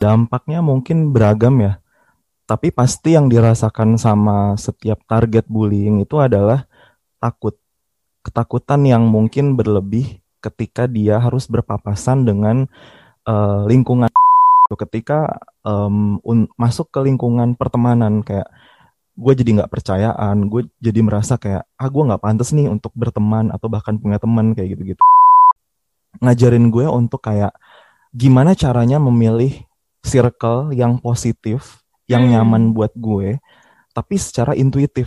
Dampaknya mungkin beragam ya, tapi pasti yang dirasakan sama setiap target bullying itu adalah takut. Ketakutan yang mungkin berlebih ketika dia harus berpapasan dengan uh, lingkungan. Ketika um, masuk ke lingkungan pertemanan kayak gue jadi nggak percayaan gue jadi merasa kayak ah gue nggak pantas nih untuk berteman atau bahkan punya teman kayak gitu gitu ngajarin gue untuk kayak gimana caranya memilih circle yang positif, yang hmm. nyaman buat gue, tapi secara intuitif.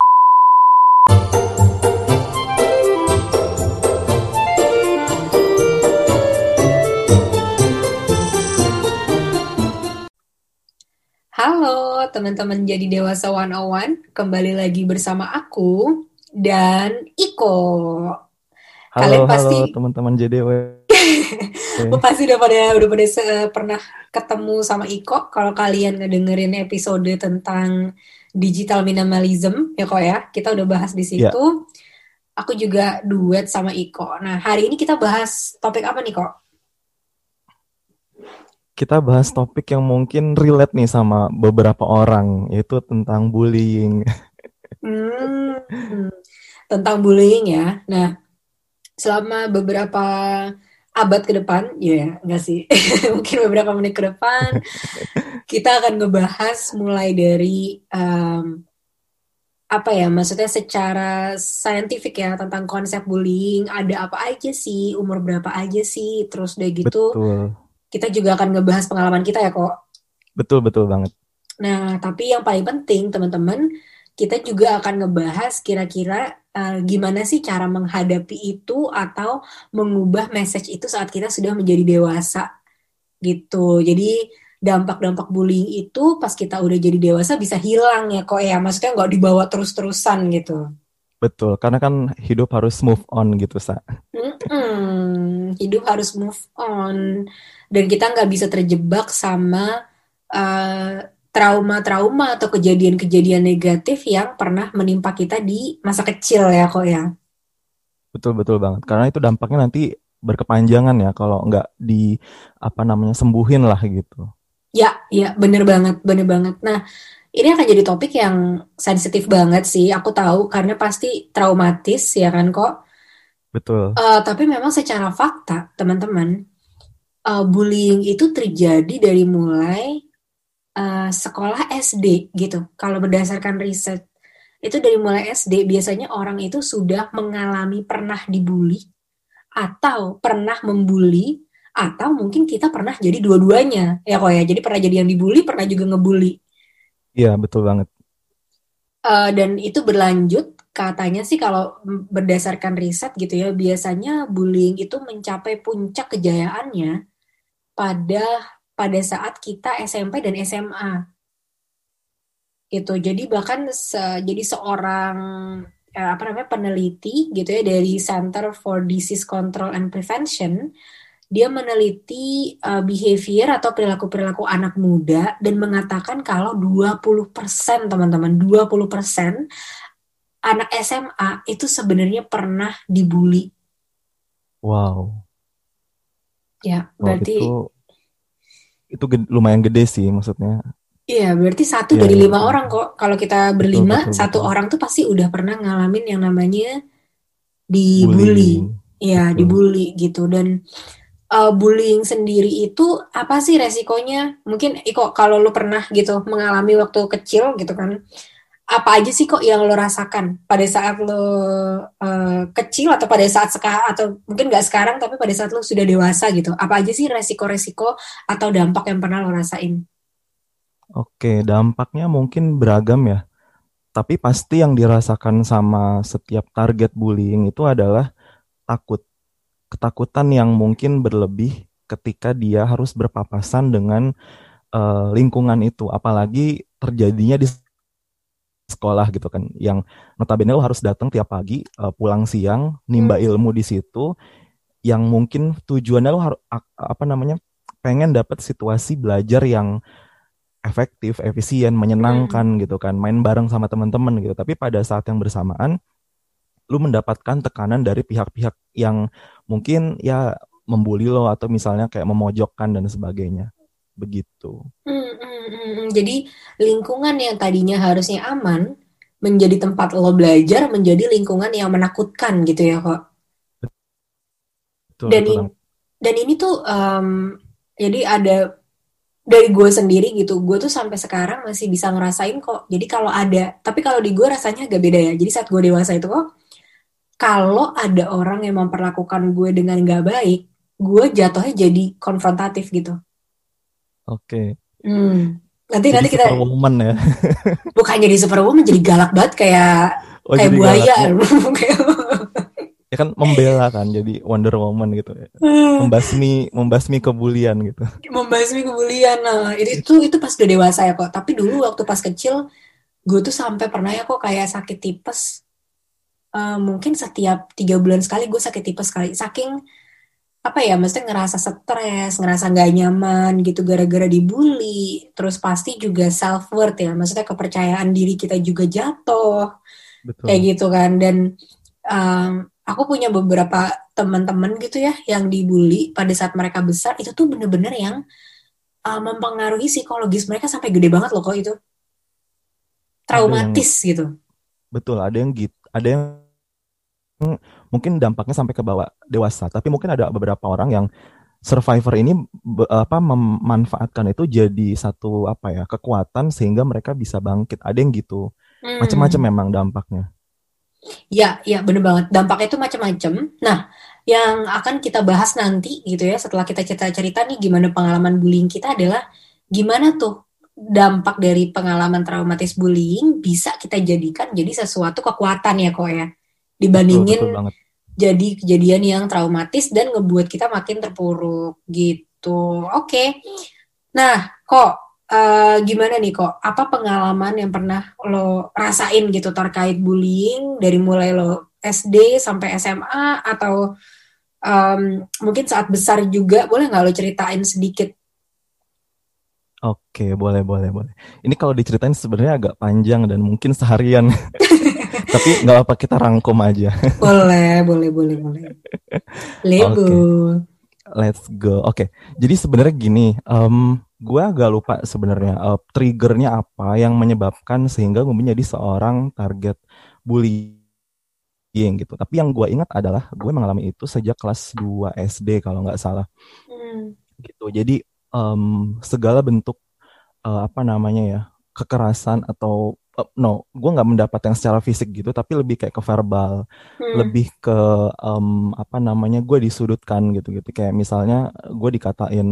Halo teman-teman jadi dewasa 101, kembali lagi bersama aku dan Iko. Halo, Kalian pasti teman-teman JDW okay. pasti udah pada udah pada pernah ketemu sama Iko. Kalau kalian ngedengerin episode tentang digital minimalism ya kok ya kita udah bahas di situ. Yeah. aku juga duet sama Iko. Nah hari ini kita bahas topik apa nih kok? Kita bahas topik yang mungkin relate nih sama beberapa orang yaitu tentang bullying. Hmm, tentang bullying ya. Nah selama beberapa abad ke depan, ya yeah, enggak sih, mungkin beberapa menit ke depan, kita akan ngebahas mulai dari um, apa ya, maksudnya secara saintifik ya tentang konsep bullying, ada apa aja sih, umur berapa aja sih, terus udah gitu, betul. kita juga akan ngebahas pengalaman kita ya kok. Betul betul banget. Nah, tapi yang paling penting teman-teman, kita juga akan ngebahas kira-kira uh, gimana sih cara menghadapi itu atau mengubah message itu saat kita sudah menjadi dewasa gitu. Jadi dampak-dampak bullying itu pas kita udah jadi dewasa bisa hilang ya kok ya. Maksudnya nggak dibawa terus-terusan gitu. Betul, karena kan hidup harus move on gitu, Sa. Mm-mm, hidup harus move on. Dan kita nggak bisa terjebak sama uh, trauma-trauma atau kejadian-kejadian negatif yang pernah menimpa kita di masa kecil ya kok ya. Betul betul banget. Karena itu dampaknya nanti berkepanjangan ya kalau nggak di apa namanya sembuhin lah gitu. Ya, ya bener banget, bener banget. Nah ini akan jadi topik yang sensitif banget sih. Aku tahu karena pasti traumatis ya kan kok. Betul. Uh, tapi memang secara fakta teman-teman uh, bullying itu terjadi dari mulai uh, sekolah SD gitu. Kalau berdasarkan riset itu dari mulai SD biasanya orang itu sudah mengalami pernah dibully atau pernah membuli atau mungkin kita pernah jadi dua-duanya ya kok ya. Jadi pernah jadi yang dibully, pernah juga ngebully. Iya betul banget. Uh, dan itu berlanjut katanya sih kalau berdasarkan riset gitu ya biasanya bullying itu mencapai puncak kejayaannya pada pada saat kita SMP dan SMA gitu jadi bahkan se, jadi seorang eh, apa namanya peneliti gitu ya dari Center for Disease Control and Prevention dia meneliti uh, behavior atau perilaku-perilaku anak muda dan mengatakan kalau 20% teman-teman 20% anak SMA itu sebenarnya pernah dibully. Wow. Ya, berarti wow, itu gede, lumayan gede sih maksudnya. Iya, berarti satu ya, dari lima ya. orang kok. Kalau kita berlima, betul, betul, satu betul. orang tuh pasti udah pernah ngalamin yang namanya dibully. Iya, dibully gitu. Dan uh, bullying sendiri itu apa sih resikonya? Mungkin Iko kalau lu pernah gitu mengalami waktu kecil gitu kan apa aja sih kok yang lo rasakan? Pada saat lo uh, kecil atau pada saat sekarang atau mungkin nggak sekarang tapi pada saat lo sudah dewasa gitu. Apa aja sih resiko-resiko atau dampak yang pernah lo rasain? Oke dampaknya mungkin beragam ya. Tapi pasti yang dirasakan sama setiap target bullying itu adalah takut. Ketakutan yang mungkin berlebih ketika dia harus berpapasan dengan uh, lingkungan itu. Apalagi terjadinya di sekolah gitu kan yang notabene lo harus datang tiap pagi uh, pulang siang nimba hmm. ilmu di situ yang mungkin tujuannya lo harus apa namanya pengen dapat situasi belajar yang efektif, efisien, menyenangkan hmm. gitu kan, main bareng sama teman-teman gitu. Tapi pada saat yang bersamaan lu mendapatkan tekanan dari pihak-pihak yang mungkin ya membuli lo atau misalnya kayak memojokkan dan sebagainya. Begitu. Hmm, hmm, hmm. Jadi lingkungan yang tadinya harusnya aman menjadi tempat lo belajar menjadi lingkungan yang menakutkan gitu ya kok. Betul, Dan betul ini, dan ini tuh um, jadi ada dari gue sendiri gitu, gue tuh sampai sekarang masih bisa ngerasain kok. Jadi kalau ada, tapi kalau di gue rasanya agak beda ya. Jadi saat gue dewasa itu kok, kalau ada orang yang memperlakukan gue dengan gak baik, gue jatuhnya jadi konfrontatif gitu. Oke. Hmm. Nanti Jadi nanti kita superwoman ya. bukannya di superwoman jadi galak banget kayak Oh, kayak jadi buaya. Kayak- Ya kan membela kan jadi Wonder Woman gitu ya. Membasmi membasmi kebulian gitu. membasmi kebulian nah itu itu itu pas udah dewasa ya kok tapi dulu waktu pas kecil gue tuh sampai pernah ya kok kayak sakit tipes Eh, mungkin setiap tiga bulan sekali gue sakit tipes sekali saking apa ya maksudnya ngerasa stres ngerasa nggak nyaman gitu gara-gara dibully. Terus pasti juga self worth ya maksudnya kepercayaan diri kita juga jatuh. Betul. kayak gitu kan. Dan um, aku punya beberapa teman-teman gitu ya yang dibully pada saat mereka besar itu tuh bener-bener yang uh, mempengaruhi psikologis mereka sampai gede banget loh kok itu. Traumatis gitu. Betul, ada yang gitu, ada yang mungkin dampaknya sampai ke bawah dewasa, tapi mungkin ada beberapa orang yang survivor ini apa memanfaatkan itu jadi satu apa ya, kekuatan sehingga mereka bisa bangkit. Ada yang gitu. Hmm. Macam-macam memang dampaknya. Ya, ya bener banget. Dampaknya itu macam-macam. Nah, yang akan kita bahas nanti gitu ya, setelah kita cerita-cerita nih gimana pengalaman bullying kita adalah gimana tuh dampak dari pengalaman traumatis bullying bisa kita jadikan jadi sesuatu kekuatan ya kok ya. Betul, Dibandingin betul banget. Jadi kejadian yang traumatis dan ngebuat kita makin terpuruk gitu. Oke. Nah, kok eh, gimana nih kok? Apa pengalaman yang pernah lo rasain gitu terkait bullying dari mulai lo SD sampai SMA atau em, mungkin saat besar juga boleh nggak lo ceritain sedikit? Oke, boleh, boleh, boleh. Ini kalau diceritain sebenarnya agak panjang dan mungkin seharian. Tapi nggak apa kita rangkum aja. Boleh, boleh, boleh, boleh. Lebo. Let's go. Oke, jadi sebenarnya gini, em gue agak lupa sebenarnya eh, triggernya apa yang menyebabkan sehingga gue menjadi seorang target bullying gitu. Tapi yang gue ingat adalah gue mengalami itu sejak kelas 2 SD kalau nggak salah Hmm. gitu. Jadi em, segala bentuk eh, apa namanya ya kekerasan atau eh, no, gue nggak mendapat yang secara fisik gitu, tapi lebih kayak ke verbal. Hmm. lebih ke em, apa namanya gue disudutkan gitu gitu. Kayak misalnya gue dikatain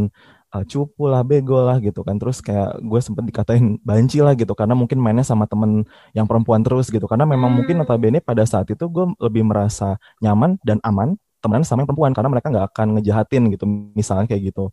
eh, cupu lah bego lah gitu kan. Terus kayak gue sempet dikatain banci lah gitu karena mungkin mainnya sama temen yang perempuan terus gitu. Karena memang mungkin Hmm. notabene pada saat itu gue lebih merasa nyaman dan aman temenan sama yang perempuan karena mereka nggak akan ngejahatin gitu misalnya kayak gitu.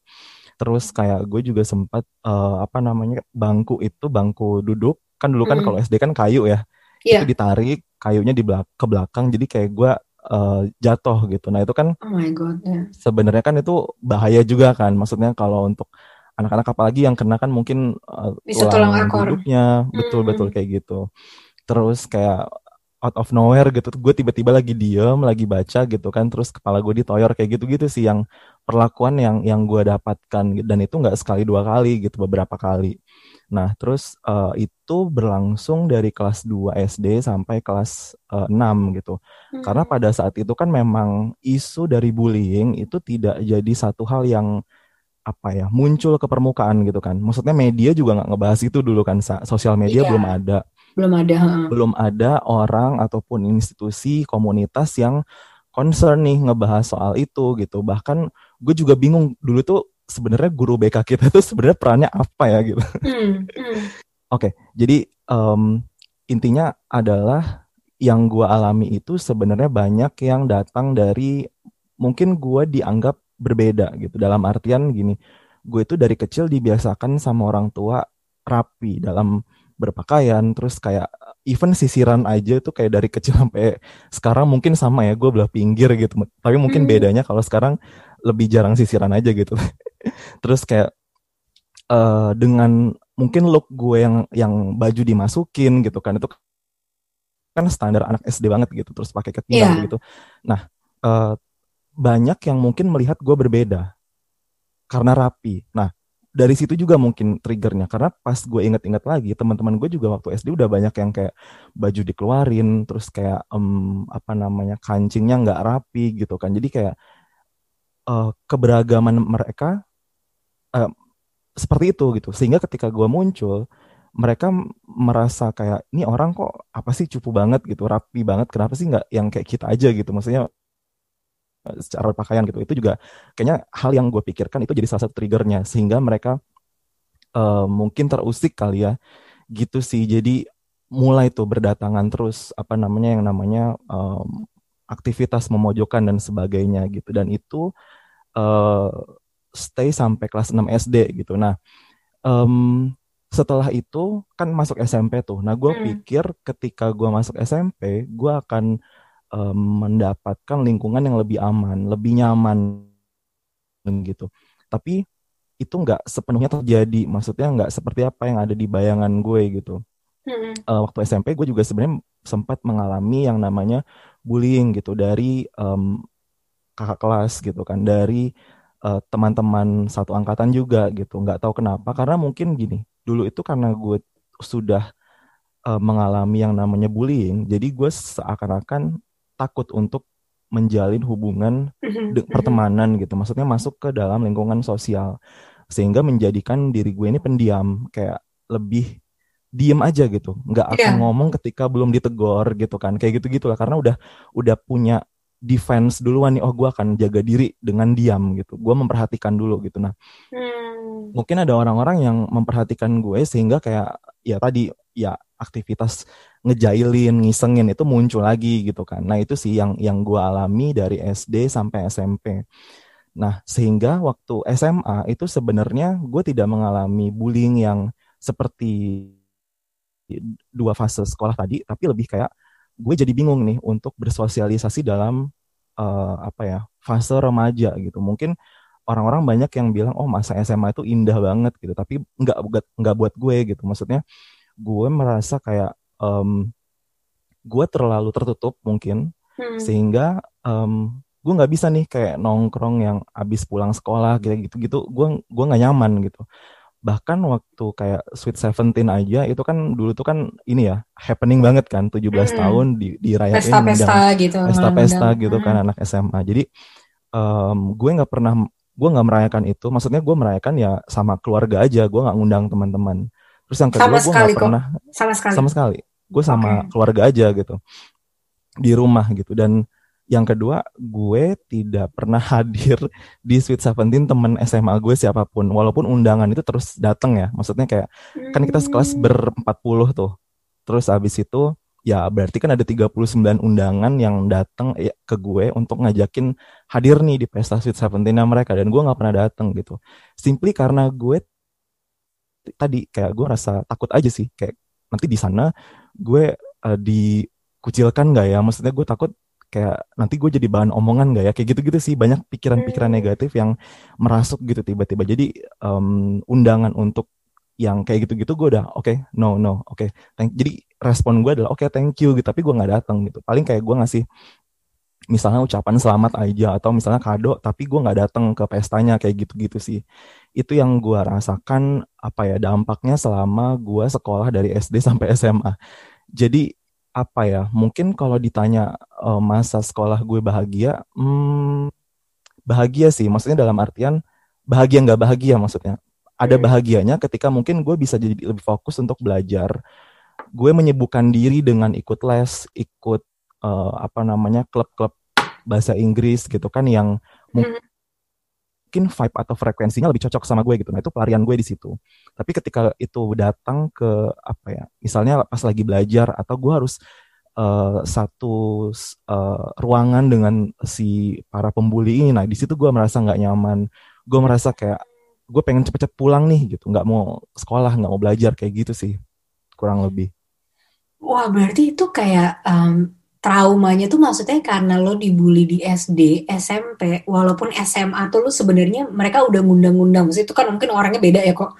Terus kayak gue juga sempat eh, apa namanya bangku itu bangku duduk kan dulu kan Hmm. kalau SD kan kayu ya Iya. itu ditarik kayunya di belak ke belakang jadi kayak gue eh, jatuh gitu nah itu kan Oh my god. ya. sebenarnya kan itu bahaya juga kan maksudnya kalau untuk anak-anak apalagi yang kena kan mungkin eh, Bisa tulang tulang akor. duduknya betul-betul Hmm. kayak gitu terus kayak out of nowhere gitu gue tiba-tiba lagi diem lagi baca gitu kan terus kepala gue ditoyor kayak gitu-gitu sih yang perlakuan yang yang gue dapatkan dan itu nggak sekali dua kali gitu beberapa kali nah terus eh, itu berlangsung dari kelas 2 SD sampai kelas eh, 6 gitu karena Hmm. pada saat itu kan memang isu dari bullying itu tidak jadi satu hal yang apa ya muncul ke permukaan gitu kan maksudnya media juga nggak ngebahas itu dulu kan Sa. sosial media Iya. belum ada Belum ada. belum ada orang ataupun institusi komunitas yang concern nih ngebahas soal itu gitu. Bahkan gue juga bingung dulu tuh sebenarnya guru BK kita tuh sebenarnya perannya apa ya gitu. Hmm. Hmm. Oke, jadi em, intinya adalah yang gue alami itu sebenarnya banyak yang datang dari mungkin gue dianggap berbeda gitu. Dalam artian gini, gue itu dari kecil dibiasakan sama orang tua rapi dalam berpakaian, terus kayak even sisiran aja tuh kayak dari kecil sampai sekarang mungkin sama ya, gue belah pinggir gitu. Tapi mungkin Hmm. bedanya kalau sekarang lebih jarang sisiran aja gitu. Terus kayak eh, dengan mungkin look gue yang yang baju dimasukin gitu kan itu kan standar anak SD banget gitu terus pakai kekinian Iya. gitu nah eh, banyak yang mungkin melihat gue berbeda karena rapi nah dari situ juga mungkin triggernya karena pas gue inget-inget lagi teman-teman gue juga waktu SD udah banyak yang kayak baju dikeluarin terus kayak um, apa namanya kancingnya nggak rapi gitu kan jadi kayak uh, keberagaman mereka uh, seperti itu gitu. Sehingga ketika gue muncul mereka merasa kayak ini orang kok apa sih cupu banget gitu rapi banget kenapa sih nggak yang kayak kita aja gitu? Maksudnya Eh, secara pakaian gitu. Itu juga kayaknya hal yang gue pikirkan itu jadi salah satu triggernya. Sehingga mereka uh, mungkin terusik kali ya gitu sih. Jadi mulai tuh berdatangan terus apa namanya yang namanya um, aktivitas memojokkan dan sebagainya gitu. Dan itu uh, stay sampai kelas 6 SD gitu nah um, setelah itu kan masuk SMP tuh nah gue hmm. pikir ketika gue masuk SMP gue akan um, mendapatkan lingkungan yang lebih aman, lebih nyaman gitu. Tapi itu nggak sepenuhnya terjadi, maksudnya nggak seperti apa yang ada di bayangan gue gitu. Hmm. Uh, waktu SMP gue juga sebenarnya sempat mengalami yang namanya bullying gitu dari um, kakak kelas gitu kan, dari uh, teman-teman satu angkatan juga gitu. Nggak tahu kenapa, karena mungkin gini, dulu itu karena gue sudah uh, mengalami yang namanya bullying, jadi gue seakan-akan takut untuk menjalin hubungan mm-hmm. pertemanan gitu. Maksudnya masuk ke dalam lingkungan sosial sehingga menjadikan diri gue ini pendiam, kayak lebih diem aja gitu, nggak akan yeah. ngomong ketika belum ditegor gitu kan, kayak gitu gitulah karena udah udah punya defense duluan nih, oh gue akan jaga diri dengan diam gitu, gue memperhatikan dulu gitu. Nah, hmm. mungkin ada orang-orang yang memperhatikan gue sehingga kayak ya tadi ya aktivitas ngejailin, ngisengin itu muncul lagi gitu kan. Nah itu sih yang yang gue alami dari SD sampai SMP. Nah sehingga waktu SMA itu sebenarnya gue tidak mengalami bullying yang seperti dua fase sekolah tadi, tapi lebih kayak gue jadi bingung nih untuk bersosialisasi dalam uh, apa ya fase remaja gitu. Mungkin orang-orang banyak yang bilang oh masa SMA itu indah banget gitu, tapi nggak nggak buat gue gitu. Maksudnya gue merasa kayak um, gue terlalu tertutup mungkin hmm. sehingga um, gue nggak bisa nih kayak nongkrong yang abis pulang sekolah gitu gitu gitu gue gue nggak nyaman gitu bahkan waktu kayak Sweet Seventeen aja itu kan dulu tuh kan ini ya happening banget kan 17 hmm. tahun di dirayain pesta-pesta gitu pesta-pesta gitu kan hmm. anak SMA jadi um, gue nggak pernah gue nggak merayakan itu. Maksudnya gue merayakan ya sama keluarga aja gue nggak ngundang teman-teman. Terus yang kedua gue nggak pernah sama sekali. Sama sekali. Gue sama okay. keluarga aja gitu di rumah gitu. Dan yang kedua gue tidak pernah hadir di Sweet Seventeen temen SMA gue siapa pun. Walaupun undangan itu terus datang ya. Maksudnya kayak kan kita sekelas hmm. berempat puluh tuh. Terus abis itu ya berarti kan ada 39 undangan yang datang ya, ke gue untuk ngajakin hadir nih di pesta Sweet Seventeen mereka. Dan gue nggak pernah datang gitu. Simply karena gue tadi kayak gue rasa takut aja sih. Kayak nanti di sana gue uh, dikucilkan gak ya? Maksudnya gue takut kayak nanti gue jadi bahan omongan gak ya kayak gitu-gitu sih banyak pikiran-pikiran hmm. negatif yang merasuk gitu tiba-tiba jadi um, undangan untuk yang kayak gitu-gitu gue udah oke okay, no no oke okay, jadi respon gue adalah oke okay, thank you gitu tapi gue nggak datang gitu paling kayak gue ngasih misalnya ucapan selamat aja atau misalnya kado tapi gue nggak datang ke pestanya kayak gitu-gitu sih itu yang gue rasakan apa ya dampaknya selama gue sekolah dari SD sampai SMA. Jadi apa ya mungkin kalau ditanya uh, masa sekolah gue bahagia, hmm, bahagia sih. Maksudnya dalam artian bahagia nggak bahagia maksudnya. Ada bahagianya ketika mungkin gue bisa jadi lebih fokus untuk belajar. Gue menyibukkan diri dengan ikut les, ikut uh, apa namanya klub-klub bahasa Inggris gitu kan yang mungkin hmm mungkin vibe atau frekuensinya lebih cocok sama gue gitu. Nah itu pelarian gue di situ. Tapi ketika itu datang ke apa ya, misalnya pas lagi belajar atau gue harus uh, satu uh, ruangan dengan si para pembuli ini, nah di situ gue merasa nggak nyaman. Gue merasa kayak gue pengen cepet-cepet pulang nih gitu, nggak mau sekolah, nggak mau belajar kayak gitu sih, kurang lebih. Wah berarti itu kayak um, traumanya tuh maksudnya karena lo dibully di SD, SMP, walaupun SMA tuh lo sebenarnya mereka udah ngundang-ngundang, maksudnya itu kan mungkin orangnya beda ya kok.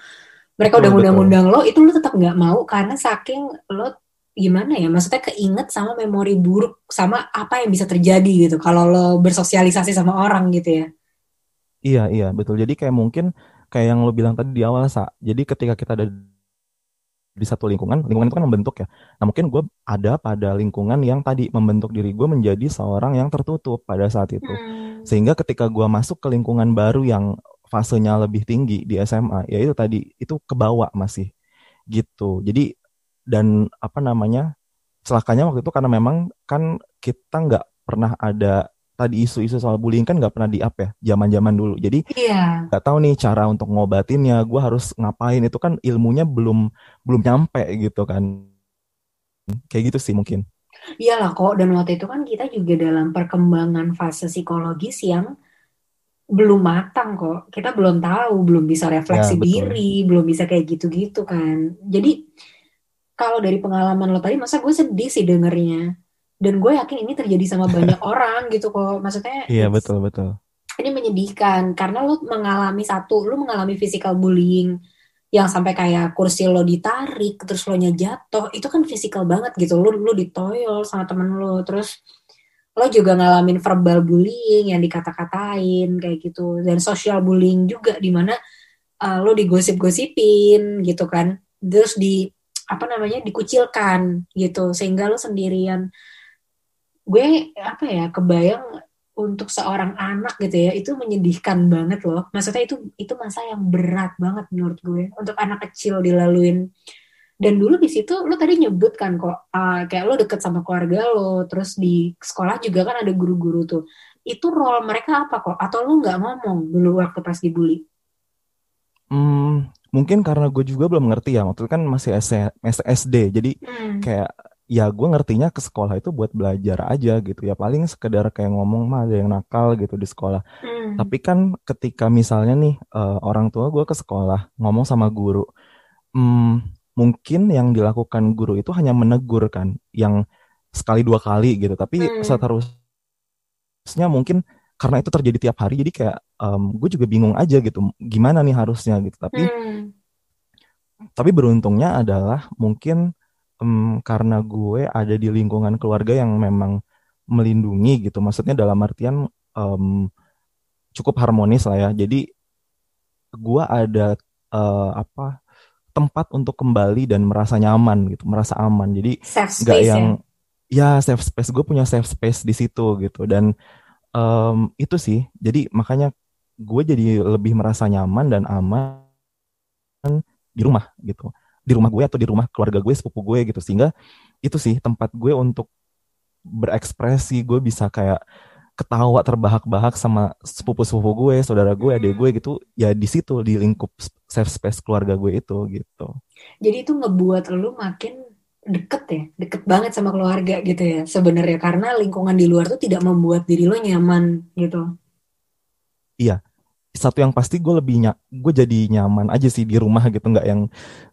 Mereka udah ngundang-ngundang lo, itu lo tetap nggak mau karena saking lo gimana ya, maksudnya keinget sama memori buruk sama apa yang bisa terjadi gitu kalau lo bersosialisasi sama orang gitu ya. Iya iya betul. Jadi kayak mungkin kayak yang lo bilang tadi di awal sa jadi ketika kita ada di satu lingkungan lingkungan itu kan membentuk ya. Nah mungkin gue ada pada lingkungan yang tadi membentuk diri gue menjadi seorang yang tertutup pada saat itu. Hmm. sehingga ketika gue masuk ke lingkungan baru yang fasenya lebih tinggi di SMA ya itu tadi itu kebawa masih gitu. Jadi dan apa namanya celakanya waktu itu karena memang kan kita nggak pernah ada tadi isu-isu soal bullying kan nggak pernah di up ya zaman-zaman dulu. Jadi iya. nggak tahu nih cara untuk ngobatinnya. Gue harus ngapain? Itu kan ilmunya belum belum nyampe gitu kan. Kayak gitu sih mungkin. Iyalah kok. Dan waktu itu kan kita juga dalam perkembangan fase psikologis yang belum matang kok. Kita belum tahu belum bisa refleksi ya, diri belum bisa kayak gitu-gitu kan. Jadi kalau dari pengalaman lo tadi masa gue sedih sih dengernya dan gue yakin ini terjadi sama banyak orang gitu kok. Maksudnya iya betul betul. Ini menyedihkan. Karena lo mengalami satu lo mengalami physical bullying yang sampai kayak kursi lo ditarik terus lo nya jatuh itu kan physical banget gitu. Lo lo ditoyol sama temen lo. Terus lo juga ngalamin verbal bullying yang dikata-katain kayak gitu. Dan social bullying juga di mana uh, lo digosip-gosipin gitu kan. Terus di apa namanya dikucilkan gitu. Sehingga lo sendirian gue apa ya kebayang untuk seorang anak gitu ya itu menyedihkan banget loh. Maksudnya itu itu masa yang berat banget menurut gue untuk anak kecil dilaluin. Dan dulu di situ lo tadi nyebut kan kok uh, kayak lo deket sama keluarga lo terus di sekolah juga kan ada guru-guru tuh. Itu role mereka apa kok? Atau lo nggak ngomong dulu waktu pas dibully? Hmm, mungkin karena gue juga belum ngerti ya waktu itu kan masih SD jadi hmm. kayak ya gue ngertinya ke sekolah itu buat belajar aja gitu ya paling sekedar kayak ngomong mah ada yang nakal gitu di sekolah hmm. tapi kan ketika misalnya nih uh, orang tua gue ke sekolah ngomong sama guru hmm, mungkin yang dilakukan guru itu hanya menegur kan yang sekali dua kali gitu tapi hmm. seterusnya mungkin karena itu terjadi tiap hari jadi kayak um, gue juga bingung aja gitu gimana nih harusnya gitu tapi hmm. tapi beruntungnya adalah mungkin um, karena gue ada di lingkungan keluarga yang memang melindungi gitu. Maksudnya dalam artian um, cukup harmonis lah ya. Jadi gue ada uh, apa tempat untuk kembali dan merasa nyaman gitu, merasa aman. Jadi nggak yang ya? ya safe space. Gue punya safe space di situ gitu dan um, itu sih. Jadi makanya gue jadi lebih merasa nyaman dan aman di rumah gitu di rumah gue atau di rumah keluarga gue sepupu gue gitu. Sehingga itu sih tempat gue untuk berekspresi. Gue bisa kayak ketawa terbahak-bahak sama sepupu-sepupu gue, saudara gue, adik gue gitu, ya di situ di lingkup safe space keluarga gue itu gitu. Jadi itu ngebuat lu makin deket ya, deket banget sama keluarga gitu ya sebenarnya. Karena lingkungan di luar tuh tidak membuat diri lo nyaman gitu. Iya, satu yang pasti gue lebih nyak gue jadi nyaman aja sih di rumah gitu nggak yang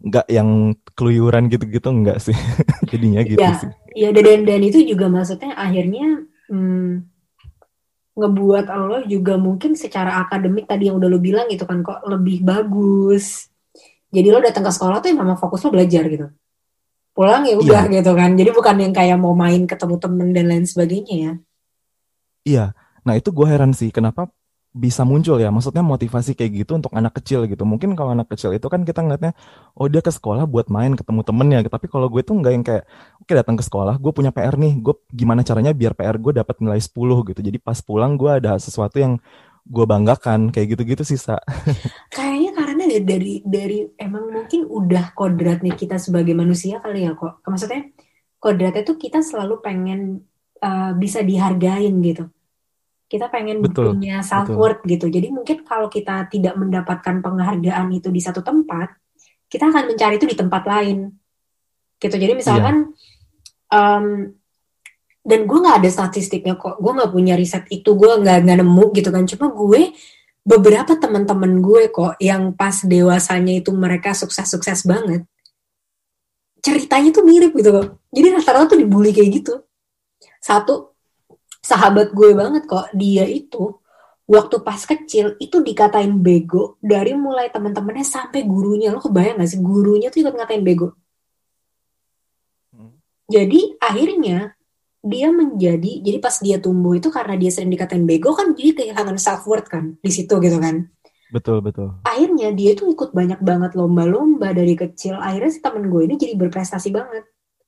nggak yang keluyuran gitu-gitu nggak sih. Jadinya gitu ya, sih. ya dan dan itu juga maksudnya akhirnya hmm, ngebuat lo juga mungkin secara akademik tadi yang udah lo bilang gitu kan kok lebih bagus. Jadi lo datang ke sekolah tuh memang fokus lo belajar gitu. Pulang ya udah iya. gitu kan. Jadi bukan yang kayak mau main ketemu temen dan lain sebagainya ya. Iya. Nah itu gue heran sih kenapa bisa muncul ya. Maksudnya motivasi kayak gitu untuk anak kecil gitu. Mungkin kalau anak kecil itu kan kita ngeliatnya oh dia ke sekolah buat main ketemu temennya. Tapi kalau gue tuh nggak yang kayak oke datang ke sekolah gue punya PR nih. Gue gimana caranya biar PR gue dapat nilai 10 gitu. Jadi pas pulang gue ada sesuatu yang gue banggakan kayak gitu-gitu sih sa. Kayaknya karena dari dari emang mungkin udah kodratnya kita sebagai manusia kali ya kok. Maksudnya kodratnya tuh kita selalu pengen uh, bisa dihargain gitu kita pengen betul, punya self worth gitu. Jadi mungkin kalau kita tidak mendapatkan penghargaan itu di satu tempat, kita akan mencari itu di tempat lain. Gitu. Jadi misalkan yeah. um, dan gue nggak ada statistiknya kok, gue nggak punya riset itu, gue nggak nggak nemu gitu kan. Cuma gue beberapa teman-teman gue kok yang pas dewasanya itu mereka sukses-sukses banget, ceritanya tuh mirip gitu loh. Jadi rata-rata tuh dibully kayak gitu. Satu sahabat gue banget kok dia itu waktu pas kecil itu dikatain bego dari mulai teman-temannya sampai gurunya lo kebayang gak sih gurunya tuh ikut ngatain bego hmm. jadi akhirnya dia menjadi jadi pas dia tumbuh itu karena dia sering dikatain bego kan jadi kehilangan self worth kan di situ gitu kan Betul, betul. Akhirnya dia tuh ikut banyak banget lomba-lomba dari kecil. Akhirnya si temen gue ini jadi berprestasi banget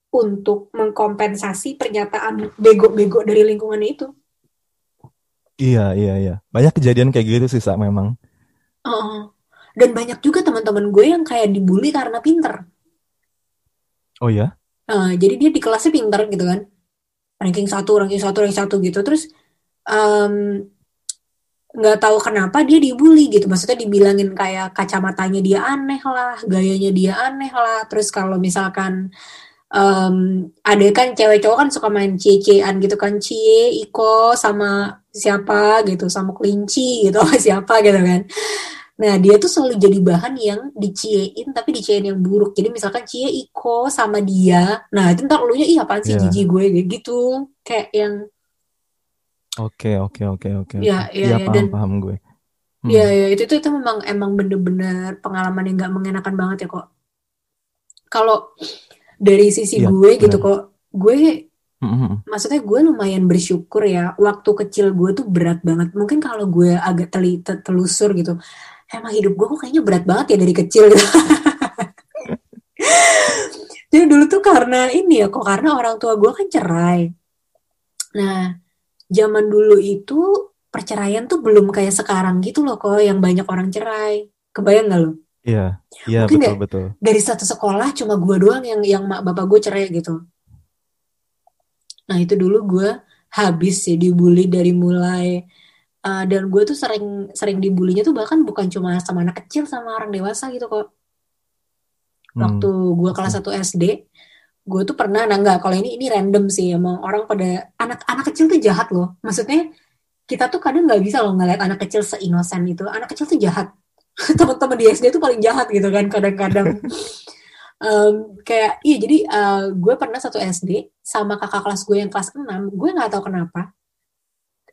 untuk mengkompensasi pernyataan bego-bego dari lingkungannya itu. Iya, iya, iya. Banyak kejadian kayak gitu sih, Sa, memang. Oh, dan banyak juga teman-teman gue yang kayak dibully karena pinter. Oh ya? Nah, jadi dia di kelasnya pinter gitu kan. Ranking satu, ranking satu, ranking satu gitu. Terus em, nggak tahu kenapa dia dibully gitu. Maksudnya dibilangin kayak kacamatanya dia aneh lah, gayanya dia aneh lah. Terus kalau misalkan em, ada kan cewek cowok kan suka main cie-ciean gitu kan. Cie, Iko sama siapa gitu, sama kelinci gitu, sama siapa gitu kan. Nah, dia tuh selalu jadi bahan yang diciein tapi diciein yang buruk. Jadi misalkan cie Iko sama dia. Nah, itu ntar elunya ih apaan sih Iya. jijik gue gitu. Kayak yang Oke, oke, oke, oke, oke. ya ya Iya, ya paham, dan paham gue. ya Hmm. ya itu itu, itu memang emang bener-bener pengalaman yang nggak mengenakan banget ya kok. Kalau dari sisi Iya, gue gitu benar. kok, gue Hmm, hmm, hmm. maksudnya gue lumayan bersyukur ya. Waktu kecil gue tuh berat banget. Mungkin kalau gue agak teli, te- telusur gitu, emang hidup gue kok kayaknya berat banget ya dari kecil gitu. Jadi dulu tuh karena ini ya kok karena orang tua gue kan cerai. Nah, zaman dulu itu perceraian tuh belum kayak sekarang gitu loh kok yang banyak orang cerai. Kebayang gak lo? Iya, iya, Mungkin betul, deh betul. dari satu sekolah cuma gue doang yang yang mak bapak gue cerai gitu. Nah, itu dulu gue habis sih dibully dari mulai uh, dan gue tuh sering sering dibulinya tuh bahkan bukan cuma sama anak kecil sama orang dewasa gitu kok. Waktu Hmm, gue kelas oke. 1 SD, gue tuh pernah nah enggak kalau ini ini random sih emang orang pada anak-anak kecil tuh jahat loh. Maksudnya kita tuh kadang nggak bisa loh ngeliat anak kecil seinosen itu. Anak kecil tuh jahat. Teman-teman di SD tuh paling jahat gitu kan kadang-kadang. Em, kayak iya jadi eh, gue pernah satu SD sama kakak kelas gue yang kelas 6 gue nggak tahu kenapa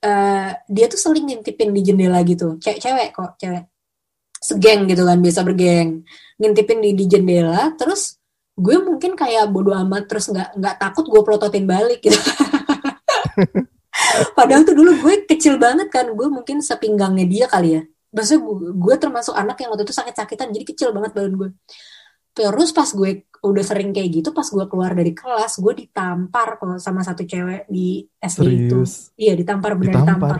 eh, dia tuh sering ngintipin di jendela gitu. Cewek cewek kok cewek. Segeng gitu kan biasa bergeng. Ngintipin di di jendela terus gue mungkin kayak bodo amat terus nggak nggak takut gue pelototin balik gitu. Padahal tuh dulu gue kecil banget kan gue mungkin sepinggangnya dia kali ya Maksudnya gue, gue termasuk anak yang waktu itu sakit-sakitan jadi kecil banget badan gue Terus pas gue udah sering kayak gitu, pas gue keluar dari kelas, gue ditampar kok sama satu cewek di SD itu. Serius? Iya, ditampar benar ditampar.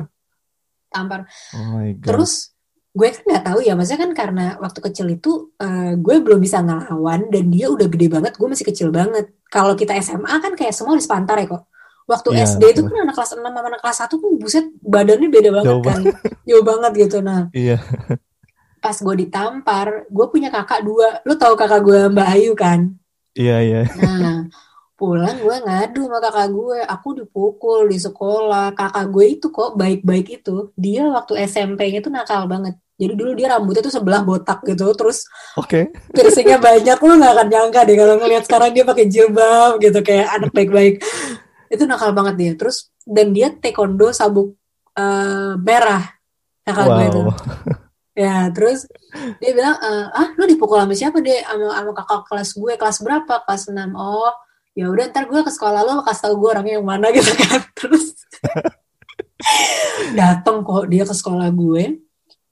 Tampar. Oh my God. Terus gue kan nggak tahu ya, maksudnya kan karena waktu kecil itu eh, gue belum bisa ngelawan dan dia udah gede banget, gue masih kecil banget. Kalau kita SMA kan kayak semua di sepantar ya kok. Waktu Iya, SD itu kan anak kelas 6 sama anak kelas 1 tuh buset badannya beda banget Jauh kan. Jauh banget gitu. Nah, Iya, pas gue ditampar, gue punya kakak dua. Lu tahu kakak gue Mbak Ayu kan? iya, iya. Nah, pulang gue ngadu sama kakak gue, aku dipukul di sekolah. Kakak gue itu kok baik-baik itu, dia waktu SMP-nya tuh nakal banget. Jadi dulu dia rambutnya tuh sebelah botak gitu, terus Oke. piercingnya banyak. Lu nggak akan nyangka deh kalau ngeliat sekarang dia pakai jilbab gitu, kayak anak baik-baik. Itu nakal banget dia. Terus dan dia taekwondo sabuk eh, merah kakak gue itu. Wow. Ya, terus dia bilang, "Eh, ah, lu dipukul sama siapa deh? Sama, sama kakak kelas gue, kelas berapa? Kelas 6. Oh, ya udah ntar gue ke sekolah lo kasih tau gue orangnya yang mana gitu kan. Terus datang kok dia ke sekolah gue.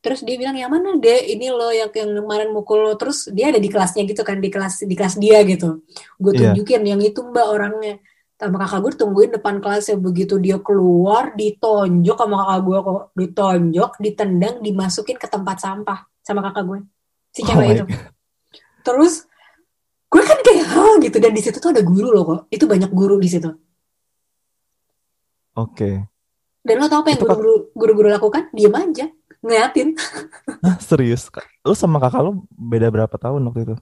Terus dia bilang, yang mana deh? Ini lo yang yang kemarin mukul lo. Terus dia ada di kelasnya gitu kan, di kelas di kelas dia gitu. Gue Iya. tunjukin yang itu mbak orangnya. Sama kakak gue tungguin depan kelasnya. Begitu dia keluar, ditonjok sama kakak gue kok. Ditonjok, ditendang, dimasukin ke tempat sampah sama kakak gue. Si Oh cewek itu. God. Terus gue kan kayak hal gitu dan di situ tuh ada guru loh kok. Itu banyak guru di situ. Oke. Dan lo tau apa yang guru-guru guru-guru lakukan? Diem aja, ngeliatin. Hah, serius? Lu sama kakak lu beda berapa tahun waktu itu?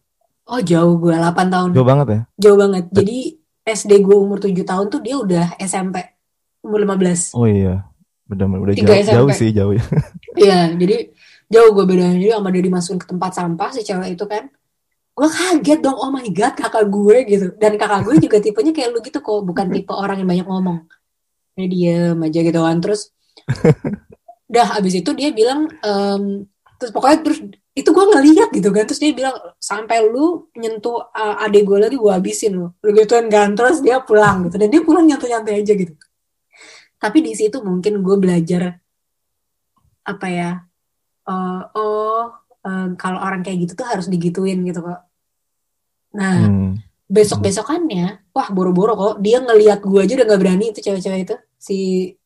Oh jauh gue 8 tahun. Jauh banget ya? Jauh banget. Jadi SD gue umur 7 tahun tuh dia udah SMP. Umur 15. Oh iya. Udah Tiga jauh, jauh sih, jauh ya. Iya, jadi jauh gue bedanya. Jadi sama dia dimasukin ke tempat sampah si cewek itu kan. Gue kaget dong, oh my god kakak gue gitu. Dan kakak gue juga tipenya kayak lu gitu kok. Bukan tipe orang yang banyak ngomong. Dia diem aja gitu kan. Terus dah abis itu dia bilang, em, terus pokoknya terus itu gue ngeliat gitu kan. Terus dia bilang, sampai lu nyentuh uh, adek gue lagi gue habisin lu. Lu gituin kan. Terus dia pulang gitu. Dan dia pulang nyantai-nyantai aja gitu. Tapi di situ mungkin gue belajar apa ya uh, oh uh, kalau orang kayak gitu tuh harus digituin gitu kok nah Hmm. besok besokannya wah boro-boro kok dia ngelihat gue aja udah nggak berani itu cewek-cewek itu si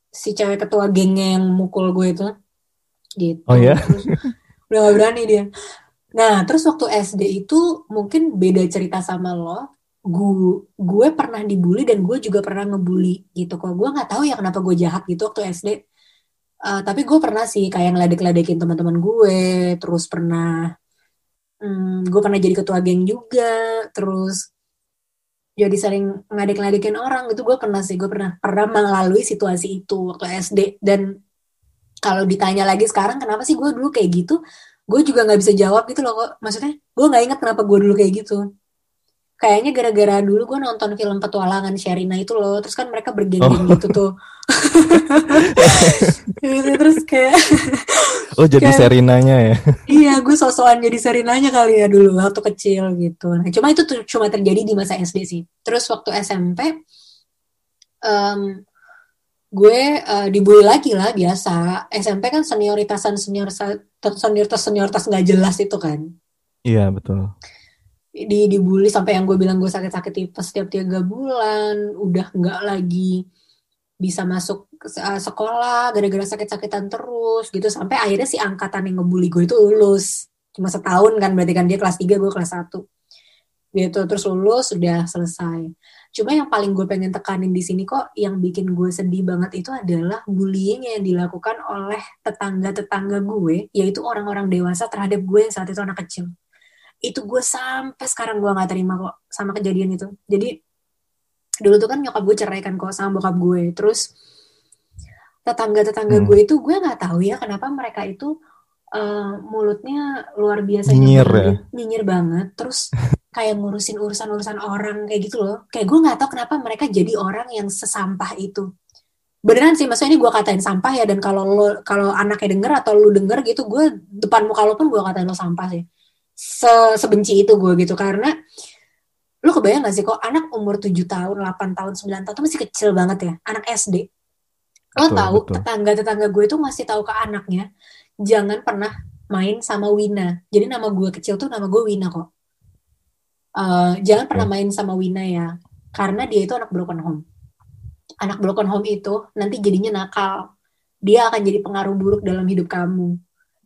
si cewek ketua gengnya yang mukul gue itu gitu Oh ya? Udah gak berani dia. Nah terus waktu SD itu mungkin beda cerita sama lo. Gue gue pernah dibully dan gue juga pernah ngebully gitu. Kok gue nggak tahu ya kenapa gue jahat gitu waktu SD Uh, tapi gue pernah sih kayak ngeledek-ledekin teman-teman gue terus pernah hmm, gue pernah jadi ketua geng juga terus jadi sering ngadek-ngadekin orang itu gue pernah sih gue pernah pernah melalui situasi itu waktu SD dan kalau ditanya lagi sekarang kenapa sih gue dulu kayak gitu? Gue juga nggak bisa jawab gitu loh kok. Maksudnya gue nggak inget kenapa gue dulu kayak gitu. Kayaknya gara-gara dulu gue nonton film petualangan Sherina itu loh terus kan mereka bergeng-geng Oh. gitu tuh. Terus kayak Oh jadi Kayak- Serinanya ya? iya gue sosokan jadi Serinanya kali ya dulu waktu kecil gitu. Nah, cuma itu tuh cuma terjadi di masa SD sih. Terus waktu SMP em, gue eh, dibully lagi lah biasa. SMP kan senioritasan senior senioritas senioritas nggak jelas itu kan. Iya betul. di dibully sampai yang gue bilang gue sakit-sakit tipes setiap tiga bulan udah nggak lagi bisa masuk uh, sekolah gara-gara sakit-sakitan terus gitu. Sampai akhirnya si angkatan yang ngebully gue itu lulus. Cuma setahun kan berarti kan dia kelas 3 gue kelas 1 gitu terus lulus sudah selesai cuma yang paling gue pengen tekanin di sini kok yang bikin gue sedih banget itu adalah bullying yang dilakukan oleh tetangga-tetangga gue yaitu orang-orang dewasa terhadap gue yang saat itu anak kecil. Itu gue sampai sekarang gue nggak terima kok sama kejadian itu. Jadi dulu tuh kan nyokap gue cerai kan kok sama bokap gue. Terus tetangga-tetangga Hmm. gue itu gue nggak tahu ya kenapa mereka itu eh, mulutnya luar biasa Nyinyir ya? nyinyir banget. Terus kayak ngurusin urusan-urusan orang kayak gitu loh. Kayak gue nggak tahu kenapa mereka jadi orang yang sesampah itu. Beneran sih maksudnya ini gue katain sampah ya dan kalau lo kalau anaknya denger atau lu denger gitu gue depan muka lo pun gue katain lo sampah sih. Se- sebenci itu gue gitu karena lu kebayang gak sih kok anak umur 7 tahun 8 tahun 9 tahun tuh masih kecil banget ya anak SD lo Betul, tahu betul. tetangga-tetangga gue tuh masih tahu ke anaknya jangan pernah main sama Wina. Jadi nama gue kecil tuh nama gue Wina kok. Eh, jangan pernah main sama Wina ya karena dia itu anak broken home. Anak broken home itu nanti jadinya nakal. Dia akan jadi pengaruh buruk dalam hidup kamu.